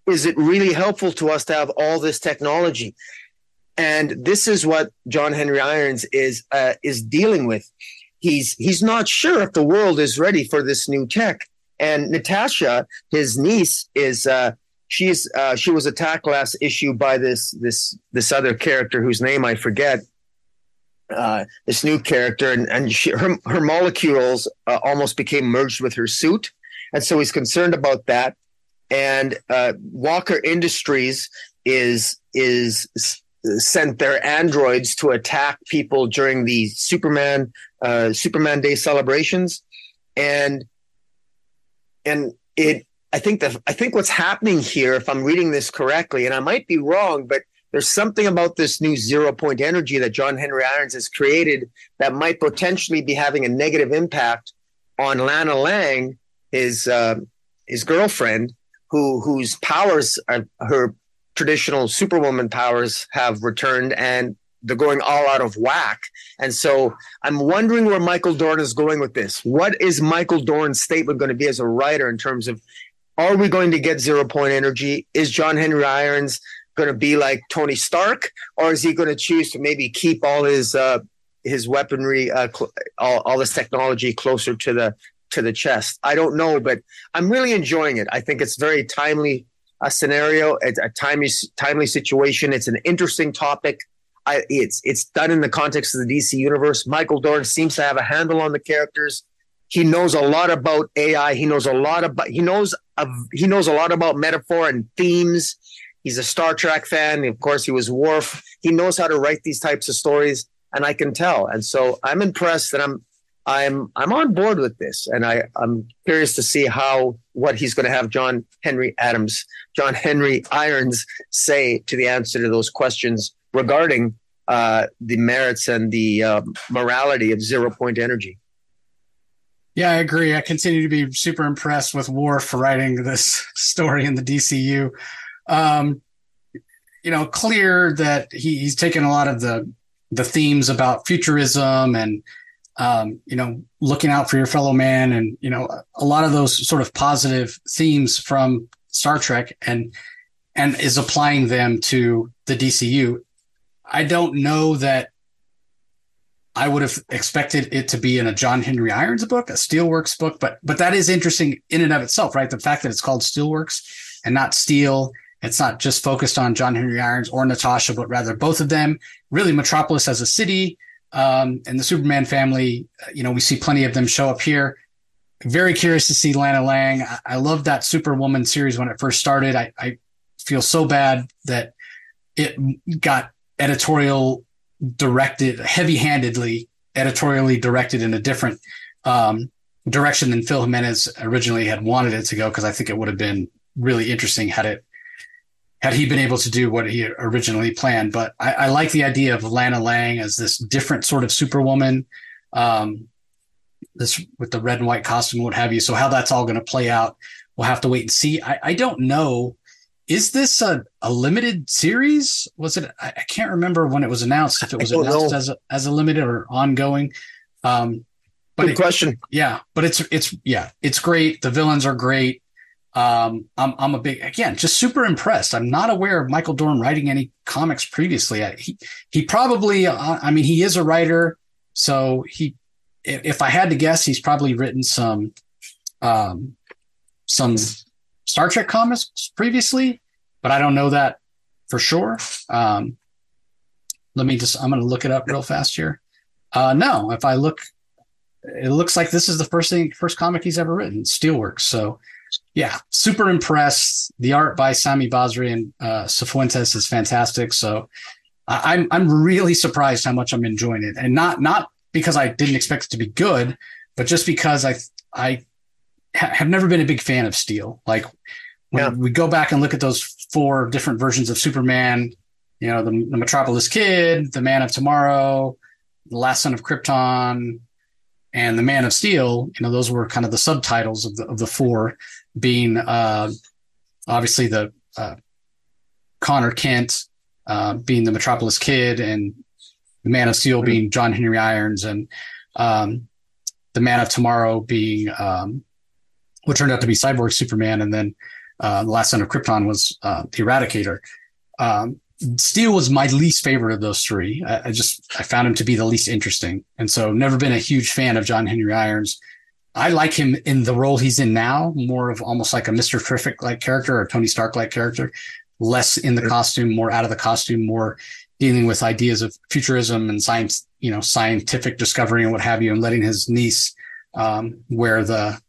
Speaker 2: Is it really helpful to us to have all this technology? And this is what John Henry Irons is, uh, is dealing with he's he's not sure if the world is ready for this new tech. And Natasha, his niece, is uh, she's uh, she was attacked last issue by this this this other character whose name I forget. Uh, this new character, and, and she, her her molecules uh, almost became merged with her suit, and so he's concerned about that. And uh, Walker Industries is is sent their androids to attack people during the Superman uh, Superman Day celebrations, and and it. I think that I think what's happening here, if I'm reading this correctly, and I might be wrong, but there's something about this new zero point energy that John Henry Irons has created that might potentially be having a negative impact on Lana Lang, his uh, his girlfriend, who whose powers are her traditional superwoman powers have returned and they're going all out of whack. And so I'm wondering where Michael Dorn is going with this. What is Michael Dorn's statement going to be as a writer in terms of Are we going to get zero point energy? Is John Henry Irons going to be like Tony Stark, or is he going to choose to maybe keep all his uh, his weaponry, uh, cl- all, all this technology closer to the to the chest? I don't know, but I'm really enjoying it. I think it's very timely a scenario. It's a timely timely situation. It's an interesting topic. I, it's it's done in the context of the DC universe. Michael Dorn seems to have a handle on the characters. He knows a lot about AI. He knows a lot about he knows of, he knows a lot about metaphor and themes. He's a Star Trek fan. Of course, he was Worf. He knows how to write these types of stories, and I can tell. And so I'm impressed, and I'm I'm I'm on board with this, and I I'm curious to see how what he's going to have John Henry Adams, John Henry Irons say to the answer to those questions regarding uh, the merits and the uh, morality of zero point energy.
Speaker 1: Yeah, I agree. I continue to be super impressed with Worf writing this [LAUGHS] story in the DCU. Um, you know, clear that he, he's taken a lot of the the themes about futurism and um, you know, looking out for your fellow man, and you know, a lot of those sort of positive themes from Star Trek, and and is applying them to the DCU. I don't know that I would have expected it to be in a John Henry Irons book, a Steelworks book, but but that is interesting in and of itself, right? The fact that it's called Steelworks and not Steel. It's not just focused on John Henry Irons or Natasha, but rather both of them. Really, Metropolis as a city, um, and the Superman family, you know, we see plenty of them show up here. Very curious to see Lana Lang. I, I love that Superwoman series when it first started. I, I feel so bad that it got editorial directed, heavy handedly editorially directed in a different um, direction than Phil Jimenez originally had wanted it to go. Cause I think it would have been really interesting had it had he been able to do what he originally planned. But I, I like the idea of Lana Lang as this different sort of superwoman, um, this with the red and white costume, what have you. So how that's all going to play out, we'll have to wait and see. I, I don't know. Is this a, a limited series? Was it? I, I can't remember when it was announced. If it was announced know. as a, as a limited or ongoing. Um,
Speaker 2: but Good it, question.
Speaker 1: Yeah, but it's it's yeah, it's great. The villains are great um, I'm, I'm a big, again, just super impressed. I'm not aware of Michael Dorn writing any comics previously. I, he, he probably, uh, I mean, he is a writer. So he, if I had to guess, he's probably written some, um, some Star Trek comics previously, but I don't know that for sure. Um, let me just, I'm going to look it up real fast here. Uh, no, if I look, it looks like this is the first thing, first comic he's ever written, Steelworks. So, yeah, super impressed. The art by Sami Basri and uh, Cifuentes is fantastic. So I'm I'm really surprised how much I'm enjoying it, and not not because I didn't expect it to be good, but just because I I ha- have never been a big fan of Steel. Like when yeah. we go back and look at those four different versions of Superman, you know, the, the Metropolis Kid, the Man of Tomorrow, the Last Son of Krypton, and the Man of Steel. You know, those were kind of the subtitles of the of the four being uh, obviously the uh, Conner Kent uh, being the Metropolis Kid, and the Man of Steel mm-hmm. being John Henry Irons, and um, the Man of Tomorrow being um, what turned out to be Cyborg Superman, and then uh, the Last Son of Krypton was uh, the Eradicator. Um, Steel was my least favorite of those three. I, I, just I found him to be the least interesting, and so never been a huge fan of John Henry Irons. I like him in the role he's in now, more of almost like a Mr. Terrific like character or Tony Stark like character, less in the costume, more out of the costume, more dealing with ideas of futurism and science, you know, scientific discovery and what have you, and letting his niece um, wear the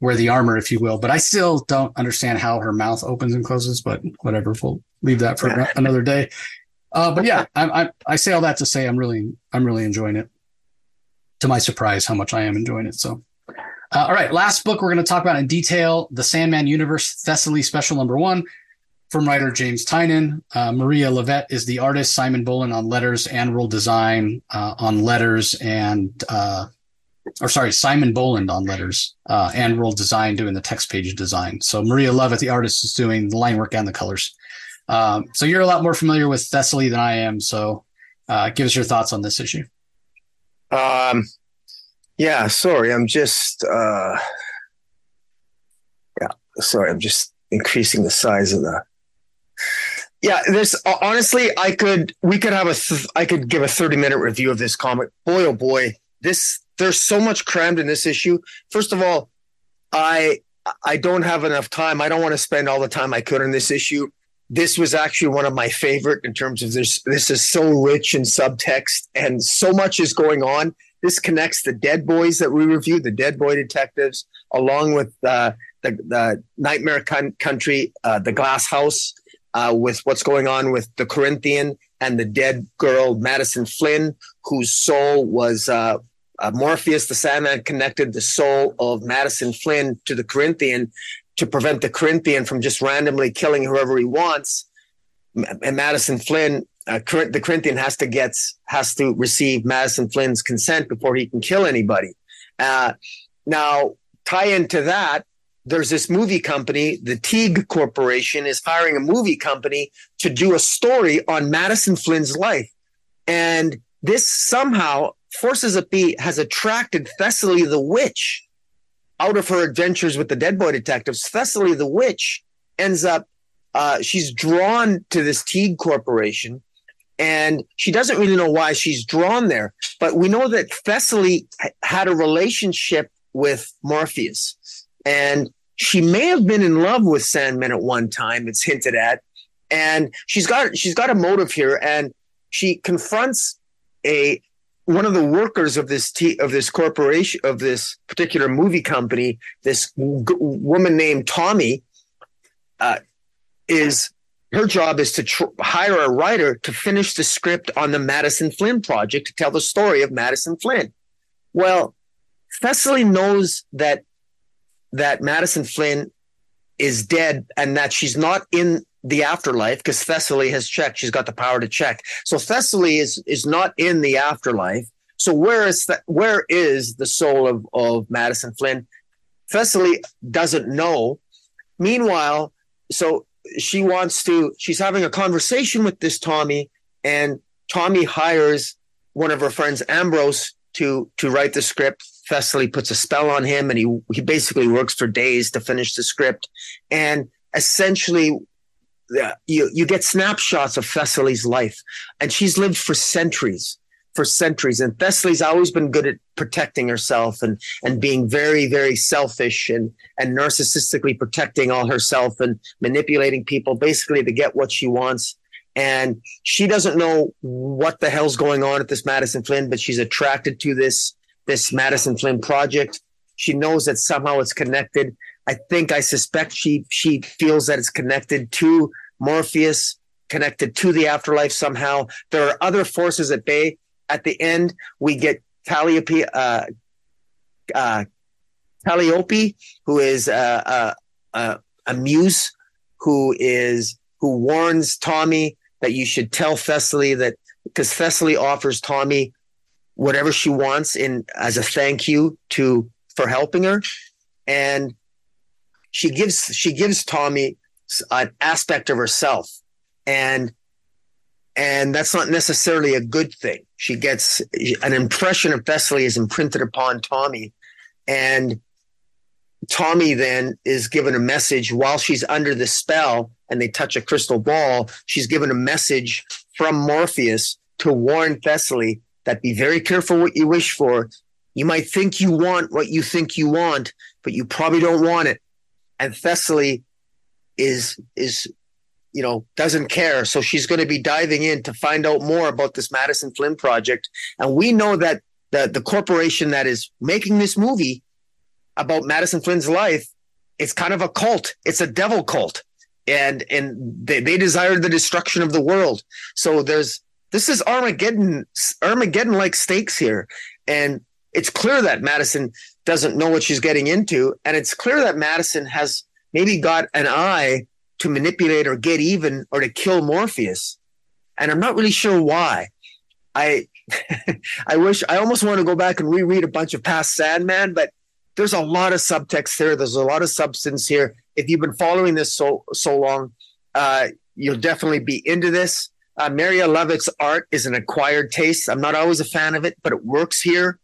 Speaker 1: wear the armor, if you will. But I still don't understand how her mouth opens and closes. But whatever, we'll leave that for another day. Uh, but yeah, I, I, I say all that to say I'm really I'm really enjoying it. To my surprise, how much I am enjoying it. So. Uh, all right, last book we're going to talk about in detail The Sandman Universe, Thessaly Special Number One from writer James Tynion. Uh, Maria Llovet is the artist, Simon Bowland on letters and world design uh, on letters, and, uh, or sorry, Simon Bowland on letters uh, and world design doing the text page design. So Maria Llovet, the artist, is doing the line work and the colors. Um, so you're a lot more familiar with Thessaly than I am. So uh, give us your thoughts on this issue.
Speaker 2: Um, yeah, sorry, I'm just uh yeah. sorry, I'm just increasing the size of the. Yeah, this honestly, I could we could have a th- I could give a 30 minute review of this comic. Boy, oh boy, this there's so much crammed in this issue. First of all, I I don't have enough time. I don't want to spend all the time I could on this issue. This was actually one of my favorite in terms of this. This is so rich in subtext and so much is going on. This connects the Dead Boys that we reviewed, the Dead Boy Detectives, along with uh, the, the Nightmare Country, uh, the Glass House, uh, with what's going on with the Corinthian and the dead girl Madison Flynn, whose soul was uh, uh, Morpheus the Sandman connected the soul of Madison Flynn to the Corinthian to prevent the Corinthian from just randomly killing whoever he wants. And Madison Flynn, uh, the Corinthian has to get has to receive Madison Flynn's consent before he can kill anybody. Uh, now, tie into that, there's this movie company, the Teague Corporation, is hiring a movie company to do a story on Madison Flynn's life, and this somehow Forces of B has attracted Thessaly the Witch out of her adventures with the Dead Boy detectives. Thessaly the Witch ends up, uh, she's drawn to this Teague Corporation and she doesn't really know why she's drawn there. But we know that Thessaly had a relationship with Morpheus and she may have been in love with Sandman at one time. It's hinted at, and she's got she's got a motive here, and she confronts a one of the workers of this t- of this corporation of this particular movie company, this g- woman named Tommy, uh, is her job is to tr- hire a writer to finish the script on the Madison Flynn project to tell the story of Madison Flynn. Well, Thessaly knows that that Madison Flynn is dead and that she's not in the afterlife because Thessaly has checked. She's got the power to check. So Thessaly is is not in the afterlife. So where is that? Where is the soul of of Madison Flynn? Thessaly doesn't know. Meanwhile, so she wants to. She's having a conversation with this Tommy, and Tommy hires one of her friends, Ambrose, to to write the script. Thessaly puts a spell on him, and he he basically works for days to finish the script. And essentially, Uh, you you get snapshots of Thessaly's life, and she's lived for centuries, for centuries. And Thessaly's always been good at protecting herself and and being very very selfish and and narcissistically protecting all herself and manipulating people basically to get what she wants. And she doesn't know what the hell's going on at this Madison Flynn, but she's attracted to this this Madison Flynn project. She knows that somehow it's connected I think I suspect she she feels that it's connected to Morpheus, connected to the afterlife somehow. There are other forces at bay. At the end, we get Calliope, uh, uh, Calliope, who is uh, uh, a muse, who is who warns Tommy that you should tell Thessaly that because Thessaly offers Tommy whatever she wants in as a thank you to for helping her, and she gives she gives Tommy an aspect of herself, and and that's not necessarily a good thing. She gets an impression of Thessaly is imprinted upon Tommy, and Tommy then is given a message while she's under the spell and they touch a crystal ball. She's given a message from Morpheus to warn Thessaly that be very careful what you wish for. You might think you want what you think you want, but you probably don't want it and Thessaly is is you know doesn't care. So she's going to be diving in to find out more about this Madison Flynn project. And we know that the the corporation that is making this movie about Madison Flynn's life it's kind of a cult. It's a devil cult. And and they, they desire the destruction of the world. So there's this is Armageddon Armageddon like stakes here. And it's clear that Madison doesn't know what she's getting into. And it's clear that Madison has maybe got an eye to manipulate or get even or to kill Morpheus. And I'm not really sure why. I [LAUGHS] I wish I almost want to go back and reread a bunch of past Sandman, but there's a lot of subtext here. There's a lot of substance here. If you've been following this so so long, uh, you'll definitely be into this. Uh, Maria Llovet's art is an acquired taste. I'm not always a fan of it, but it works here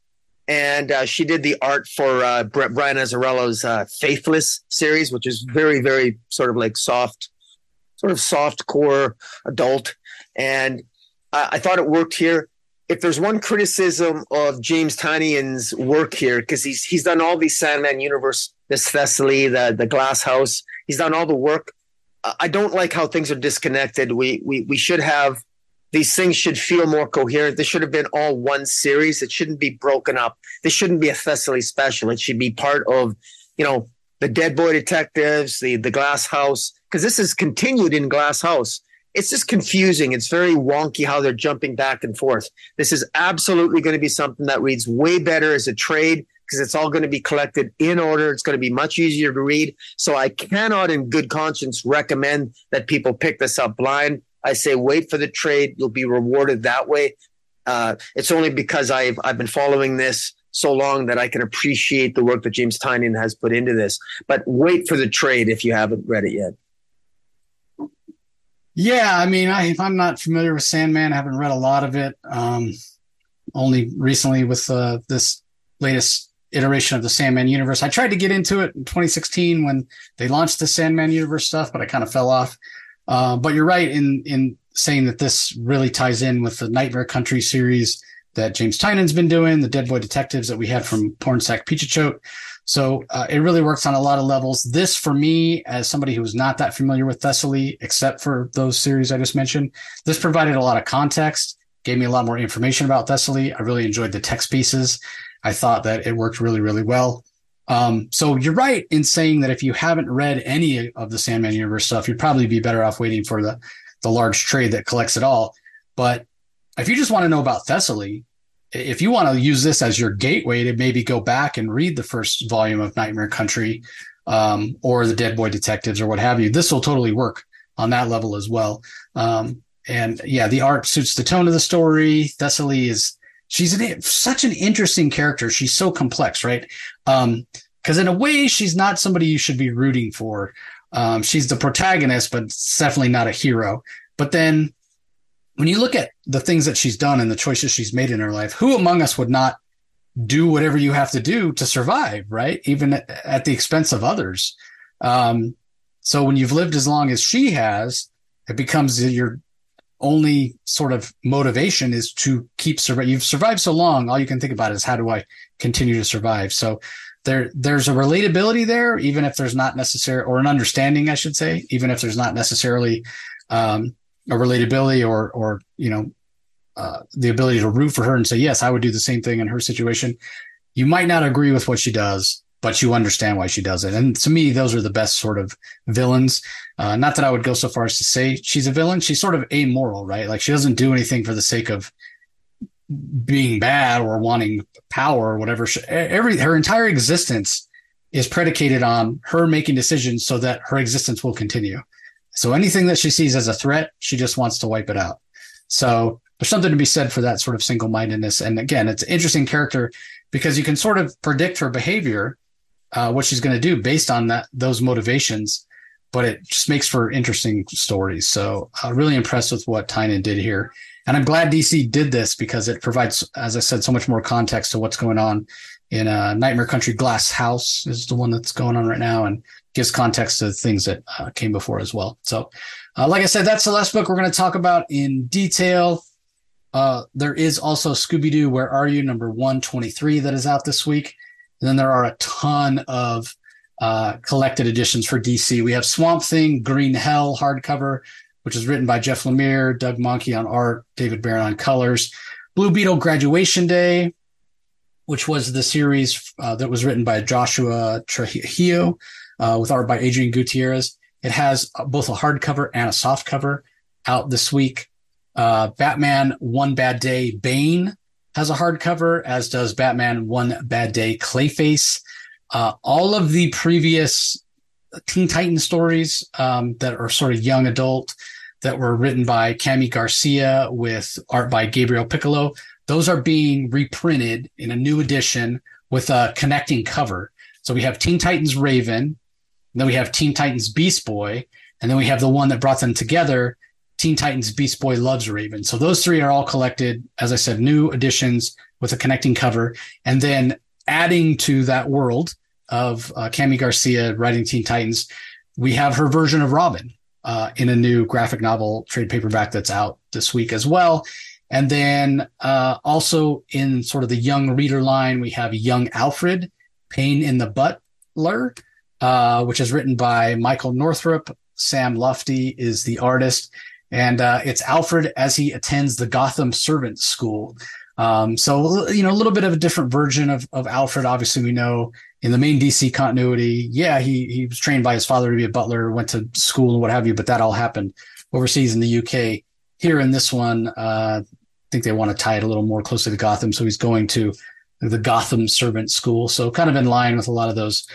Speaker 2: and uh, she did the art for uh, Brian Azzarello's uh, Faithless series, which is very, very sort of like soft, sort of soft core adult. And I, thought it worked here. If there's one criticism of James Tynion's work here, because he's he's done all these Sandman universe, this Thessaly, the the Glass House, he's done all the work. I don't like how things are disconnected. We we we should have these things should feel more coherent. This should have been all one series. It shouldn't be broken up. This shouldn't be a Thessaly special. It should be part of, you know, the Dead Boy Detectives, the the Glass House, because this is continued in Glass House. It's just confusing. It's very wonky how they're jumping back and forth. This is absolutely going to be something that reads way better as a trade because it's all going to be collected in order. It's going to be much easier to read. So I cannot, in good conscience, recommend that people pick this up blind. I say wait for the trade. You'll be rewarded that way. Uh, it's only because I've I've been following this so long that I can appreciate the work that James Tynion has put into this. But wait for the trade if you haven't read it yet.
Speaker 1: Yeah, I mean, I, I'm not familiar with Sandman. I haven't read a lot of it. Um, only recently with uh, this latest iteration of the Sandman universe. I tried to get into it in 2016 when they launched the Sandman universe stuff, but I kind of fell off. Uh, but you're right in in saying that this really ties in with the Nightmare Country series that James Tynion's been doing, the Dead Boy Detectives that we had from Porn Pornsak Pichetshote. So uh, it really works on a lot of levels. This, for me, as somebody who was not that familiar with Thessaly, except for those series I just mentioned, this provided a lot of context, gave me a lot more information about Thessaly. I really enjoyed the text pieces. I thought that it worked really, really well. Um, so you're right in saying that if you haven't read any of the Sandman universe stuff, you'd probably be better off waiting for the the large trade that collects it all. But if you just want to know about Thessaly, if you want to use this as your gateway to maybe go back and read the first volume of Nightmare Country um, or the Dead Boy Detectives or what have you, this will totally work on that level as well. Um, and yeah, the art suits the tone of the story. Thessaly is she's an, such an interesting character. She's so complex, right? Um, cause in a way, she's not somebody you should be rooting for. Um, she's the protagonist, but definitely not a hero. But then when you look at the things that she's done and the choices she's made in her life, who among us would not do whatever you have to do to survive, right? Even at, at the expense of others. Um, so when you've lived as long as she has, it becomes your only sort of motivation is to keep surviving. You've survived so long, all you can think about is how do I continue to survive? So there, there's a relatability there, even if there's not necessary, or an understanding, I should say, even if there's not necessarily um, a relatability or, or you know, uh, the ability to root for her and say, yes, I would do the same thing in her situation. You might not agree with what she does, but you understand why she does it. And to me, those are the best sort of villains. Uh, not that I would go so far as to say she's a villain. She's sort of amoral, right? Like she doesn't do anything for the sake of being bad or wanting power or whatever. She, every her entire existence is predicated on her making decisions so that her existence will continue. So anything that she sees as a threat, she just wants to wipe it out. So there's something to be said for that sort of single mindedness. And again, it's an interesting character because you can sort of predict her behavior uh, what she's going to do based on that those motivations. But it just makes for interesting stories. So uh, really impressed with what Tynion did here, and I'm glad DC did this because it provides, as I said, so much more context to what's going on in uh, Nightmare Country. Glass House is the one that's going on right now, and gives context to things that uh, came before as well. So, uh, like I said, that's the last book we're going to talk about in detail. Uh, there is also Scooby Doo, Where Are You, number 123, that is out this week. And then there are a ton of uh, collected editions for DC. We have Swamp Thing, Green Hell hardcover, which is written by Jeff Lemire, Doug Mahnke on art, David Baron on colors. Blue Beetle Graduation Day, which was the series uh, that was written by Joshua Trujillo uh, with art by Adrian Gutierrez. It has both a hardcover and a softcover out this week. Uh, Batman One Bad Day Bane has a hardcover, as does Batman One Bad Day Clayface. Uh, all of the previous Teen Titan stories um, that are sort of young adult that were written by Kami Garcia with art by Gabriel Picolo, those are being reprinted in a new edition with a connecting cover. So we have Teen Titans Raven, then we have Teen Titans Beast Boy, and then we have the one that brought them together, Teen Titans Beast Boy Loves Raven. So those three are all collected, as I said, new editions with a connecting cover, and then adding to that world of uh, Kami Garcia writing Teen Titans, we have her version of Robin uh, in a new graphic novel trade paperback that's out this week as well. And then uh, also in sort of the young reader line, we have Young Alfred, Pain in the Butler, uh, which is written by Michael Northrop. Sam Lotfi is the artist. And uh, it's Alfred as he attends the Gotham Servant School. Um, so, you know, a little bit of a different version of, of Alfred. Obviously, we know in the main DC continuity, yeah, he, he was trained by his father to be a butler, went to school and what have you, but that all happened overseas in the UK. Here in this one, uh, I think they want to tie it a little more closely to Gotham. So he's going to the Gotham Servant School. So kind of in line with a lot of those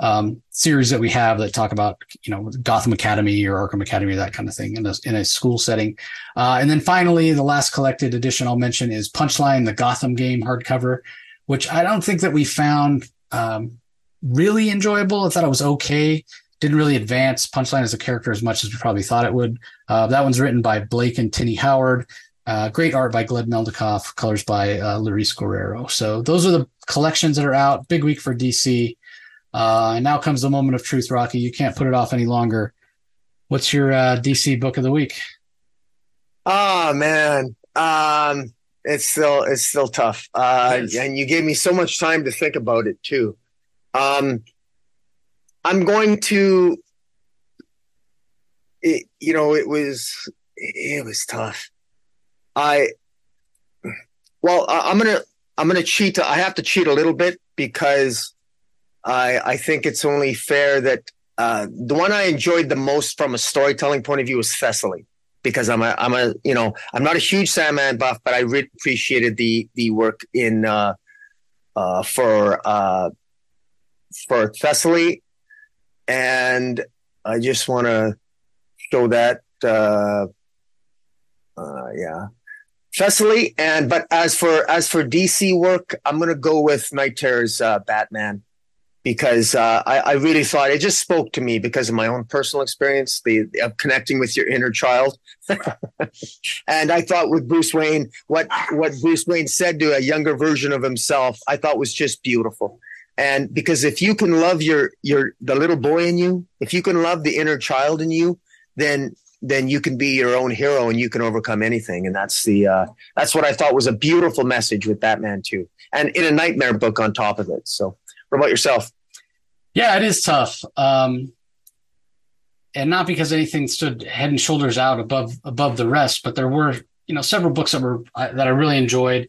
Speaker 1: um, series that we have that talk about, you know, Gotham Academy or Arkham Academy, that kind of thing in a, in a school setting. Uh, and then finally, the last collected edition I'll mention is Punchline, the Gotham game hardcover, which I don't think that we found um, really enjoyable. I thought it was okay. Didn't really advance Punchline as a character as much as we probably thought it would. Uh, that one's written by Blake and Tini Howard. Uh, great art by Gleb Melnikov, colors by uh, Luis Guerrero. So those are the collections that are out. Big week for DC. Uh, and now comes the moment of truth, Rocky. You can't put it off any longer. What's your uh, DC book of the week?
Speaker 2: Oh man, um, it's still it's still tough. Uh, and you gave me so much time to think about it too. Um, I'm going to. It, you know, it was it was tough. I well, I, am gonna I'm gonna cheat. I have to cheat a little bit because I I think it's only fair that uh, the one I enjoyed the most from a storytelling point of view was Thessaly because I'm a I'm a you know I'm not a huge Sandman buff, but I really appreciated the the work in uh, uh, for uh, for Thessaly, and I just want to show that. Uh, uh, yeah, Thessaly, and but as for as for DC work, I'm gonna go with Knight Terror's uh, Batman because uh, I, I, really thought it just spoke to me because of my own personal experience, the of connecting with your inner child. [LAUGHS] and I thought with Bruce Wayne, what what Bruce Wayne said to a younger version of himself, I thought was just beautiful. And because if you can love your your the little boy in you, if you can love the inner child in you, then then you can be your own hero and you can overcome anything. And that's the uh, that's what I thought was a beautiful message with Batman too, and in a nightmare book on top of it. So, what about yourself?
Speaker 1: Yeah, it is tough, um, and not because anything stood head and shoulders out above above the rest, but there were you know several books that were that I really enjoyed.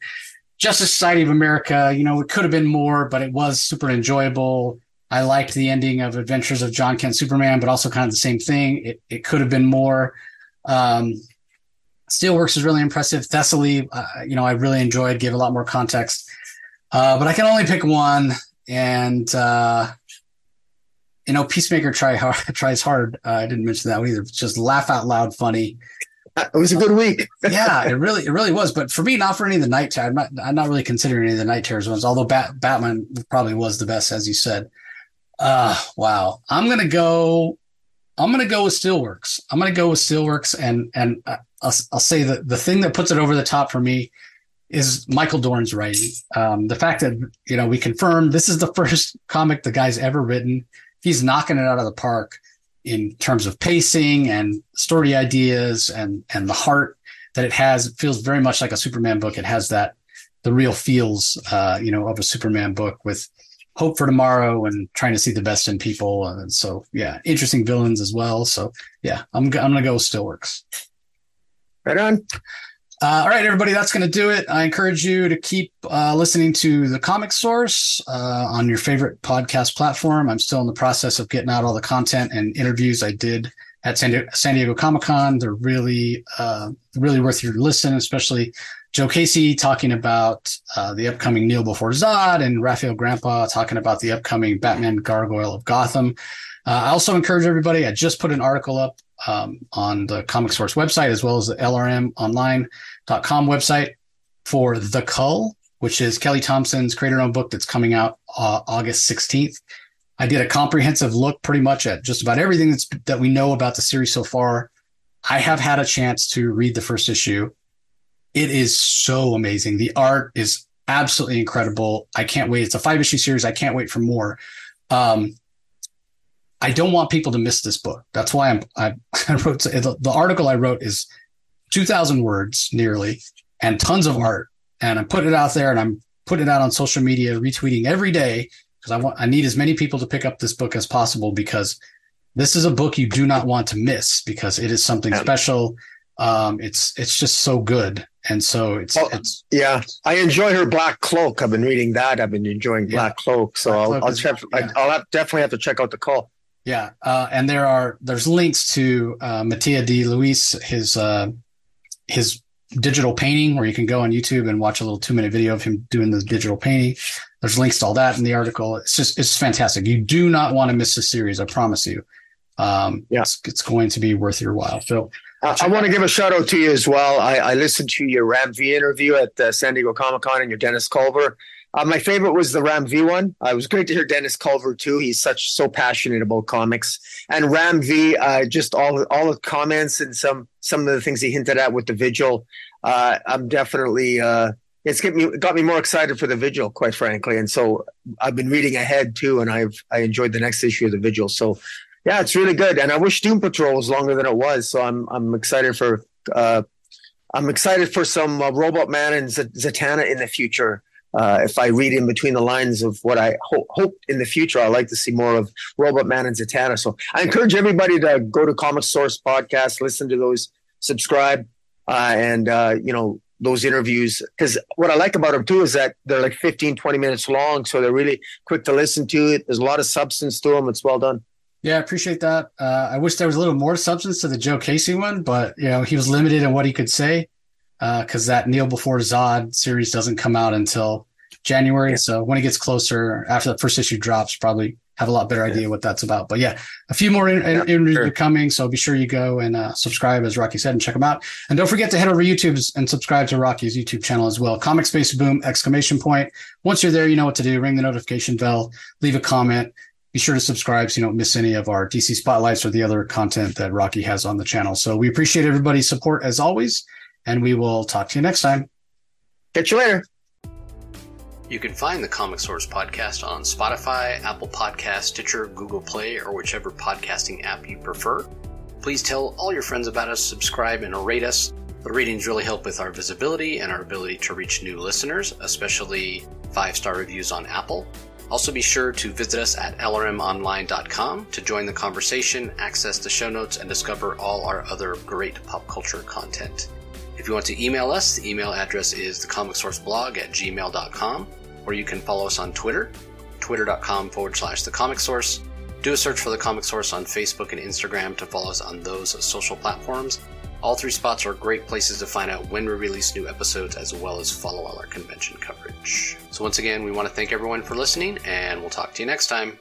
Speaker 1: Justice Society of America, you know, it could have been more, but it was super enjoyable. I liked the ending of Adventures of Jon Kent Superman, but also kind of the same thing. It, it could have been more. Um, Steelworks is really impressive. Thessaly, uh, you know, I really enjoyed, gave a lot more context. Uh, but I can only pick one, and uh, you know, Peacemaker try hard, [LAUGHS] tries hard. Uh, I didn't mention that one either. Just laugh out loud funny.
Speaker 2: It was a good week. [LAUGHS]
Speaker 1: yeah, it really, it really was. But for me, not for any of the night. I'm not, I'm not really considering any of the knight terrors ones. Although Bat, Batman probably was the best, as you said. Uh, wow. I'm gonna go. I'm gonna go with Steelworks. I'm gonna go with Steelworks, and and uh, I'll, I'll say that the thing that puts it over the top for me is Michael Dorn's writing. Um, the fact that you know we confirm this is the [LAUGHS] first comic the guy's ever written. He's knocking it out of the park in terms of pacing and story ideas and and the heart that it has. It feels very much like a Superman book. It has that the real feels uh, you know of a Superman book with hope for tomorrow and trying to see the best in people. And so, yeah, interesting villains as well. So, yeah, I'm, I'm to go with Steelworks.
Speaker 2: Right on.
Speaker 1: Uh, all right, everybody, that's going to do it. I encourage you to keep uh, listening to the Comic Source uh, on your favorite podcast platform. I'm still in the process of getting out all the content and interviews I did at San Diego, San Diego Comic Con. They're really, uh, really worth your listen, especially Joe Casey talking about uh, the upcoming Kneel Before Zod and Rafael Grampá talking about the upcoming Batman Gargoyle of Gotham. Uh, I also encourage everybody, I just put an article up um, on the Comic Source website as well as the LRMonline.com website for The Cull, which is Kelly Thompson's creator owned book that's coming out uh, August 16th. I did a comprehensive look pretty much at just about everything that's, that we know about the series so far. I have had a chance to read the first issue it is so amazing. The art is absolutely incredible. I can't wait. It's a five issue series. I can't wait for more. Um, I don't want people to miss this book. That's why I'm, I, [LAUGHS] I wrote the article I wrote is 2,000 words nearly and tons of art. And I'm putting it out there and I'm putting it out on social media, retweeting every day because I want, I need as many people to pick up this book as possible because this is a book you do not want to miss because it is something special. Um, it's, it's just so good. And so it's,
Speaker 2: Well,
Speaker 1: it's,
Speaker 2: Yeah, I enjoy her Black Cloak. I've been reading that. I've been enjoying
Speaker 1: Yeah.
Speaker 2: Black Cloak, so
Speaker 1: Black
Speaker 2: I'll,
Speaker 1: Cloak
Speaker 2: I'll
Speaker 1: is-
Speaker 2: check.
Speaker 1: yeah.
Speaker 2: I'll have, definitely have to check out the call.
Speaker 1: Yeah, uh, and there are there's links to uh, Mattia De Iulis his uh, his digital painting where you can go on YouTube and watch a little two minute video of him doing the digital painting. There's links to all that in the article. It's just it's fantastic. You do not want to miss this series. I promise you. Um,
Speaker 2: Yeah.
Speaker 1: it's, it's going to be worth your while. So
Speaker 2: I, I want to give a shout out to you as well. I, I listened to your Ram V interview at uh, San Diego Comic Con and your Dennis Culver. Uh, my favorite was the Ram V one. Uh, it was great to hear Dennis Culver too. He's such so passionate about comics. And Ram V, uh, just all all the comments and some some of the things he hinted at with the vigil. Uh, I'm definitely uh, it's get me got me more excited for the vigil, quite frankly. And so I've been reading ahead too, and I've I enjoyed the next issue of the vigil. So yeah, it's really good. And I wish Doom Patrol was longer than it was. So I'm I'm excited for uh, I'm excited for some uh, Robot Man and Z- Zatanna in the future. Uh, if I read in between the lines of what I ho- hope in the future, I like to see more of Robot Man and Zatanna. So I encourage everybody to go to Comic Source podcast, listen to those, subscribe, uh, and uh, you know those interviews. Because what I like about them too is that they're like 15, 20 minutes long, so they're really quick to listen to. There's a lot of substance to them. It's well done.
Speaker 1: yeah, I appreciate that. Uh, I wish there was a little more substance to the Joe Casey one, but you know he was limited in what he could say because that Kneel Before Zod series doesn't come out until January.
Speaker 2: Yeah.
Speaker 1: So when it gets closer, after the first issue drops, probably have a lot better idea what that's about. But yeah, a few more in- in-
Speaker 2: Yeah,
Speaker 1: interviews
Speaker 2: sure.
Speaker 1: are coming. So be sure you go and uh, subscribe, as Rocky said, and check them out. And don't forget to head over to YouTube and subscribe to Rocky's YouTube channel as well. Comic Space Boom! Exclamation point. Once you're there, you know what to do. Ring the notification bell, leave a comment. Be sure to subscribe so you don't miss any of our DC spotlights or the other content that Rocky has on the channel. So we appreciate everybody's support as always, and we will talk to you next time.
Speaker 2: Catch you later.
Speaker 3: You can find the Comic Source podcast on Spotify, Apple Podcast, Stitcher, Google Play, or whichever podcasting app you prefer. Please tell all your friends about us, subscribe, and rate us. The ratings really help with our visibility and our ability to reach new listeners, especially five star reviews on Apple. Also, be sure to visit us at lrmonline.com to join the conversation, access the show notes, and discover all our other great pop culture content. If you want to email us, the email address is thecomicsourceblog at gmail.com, or you can follow us on Twitter, twitter.com forward slash the comic source. Do a search for the comic source on Facebook and Instagram to follow us on those social platforms. All three spots are great places to find out when we release new episodes as well as follow all our convention coverage. So, once again, we want to thank everyone for listening, and we'll talk to you next time.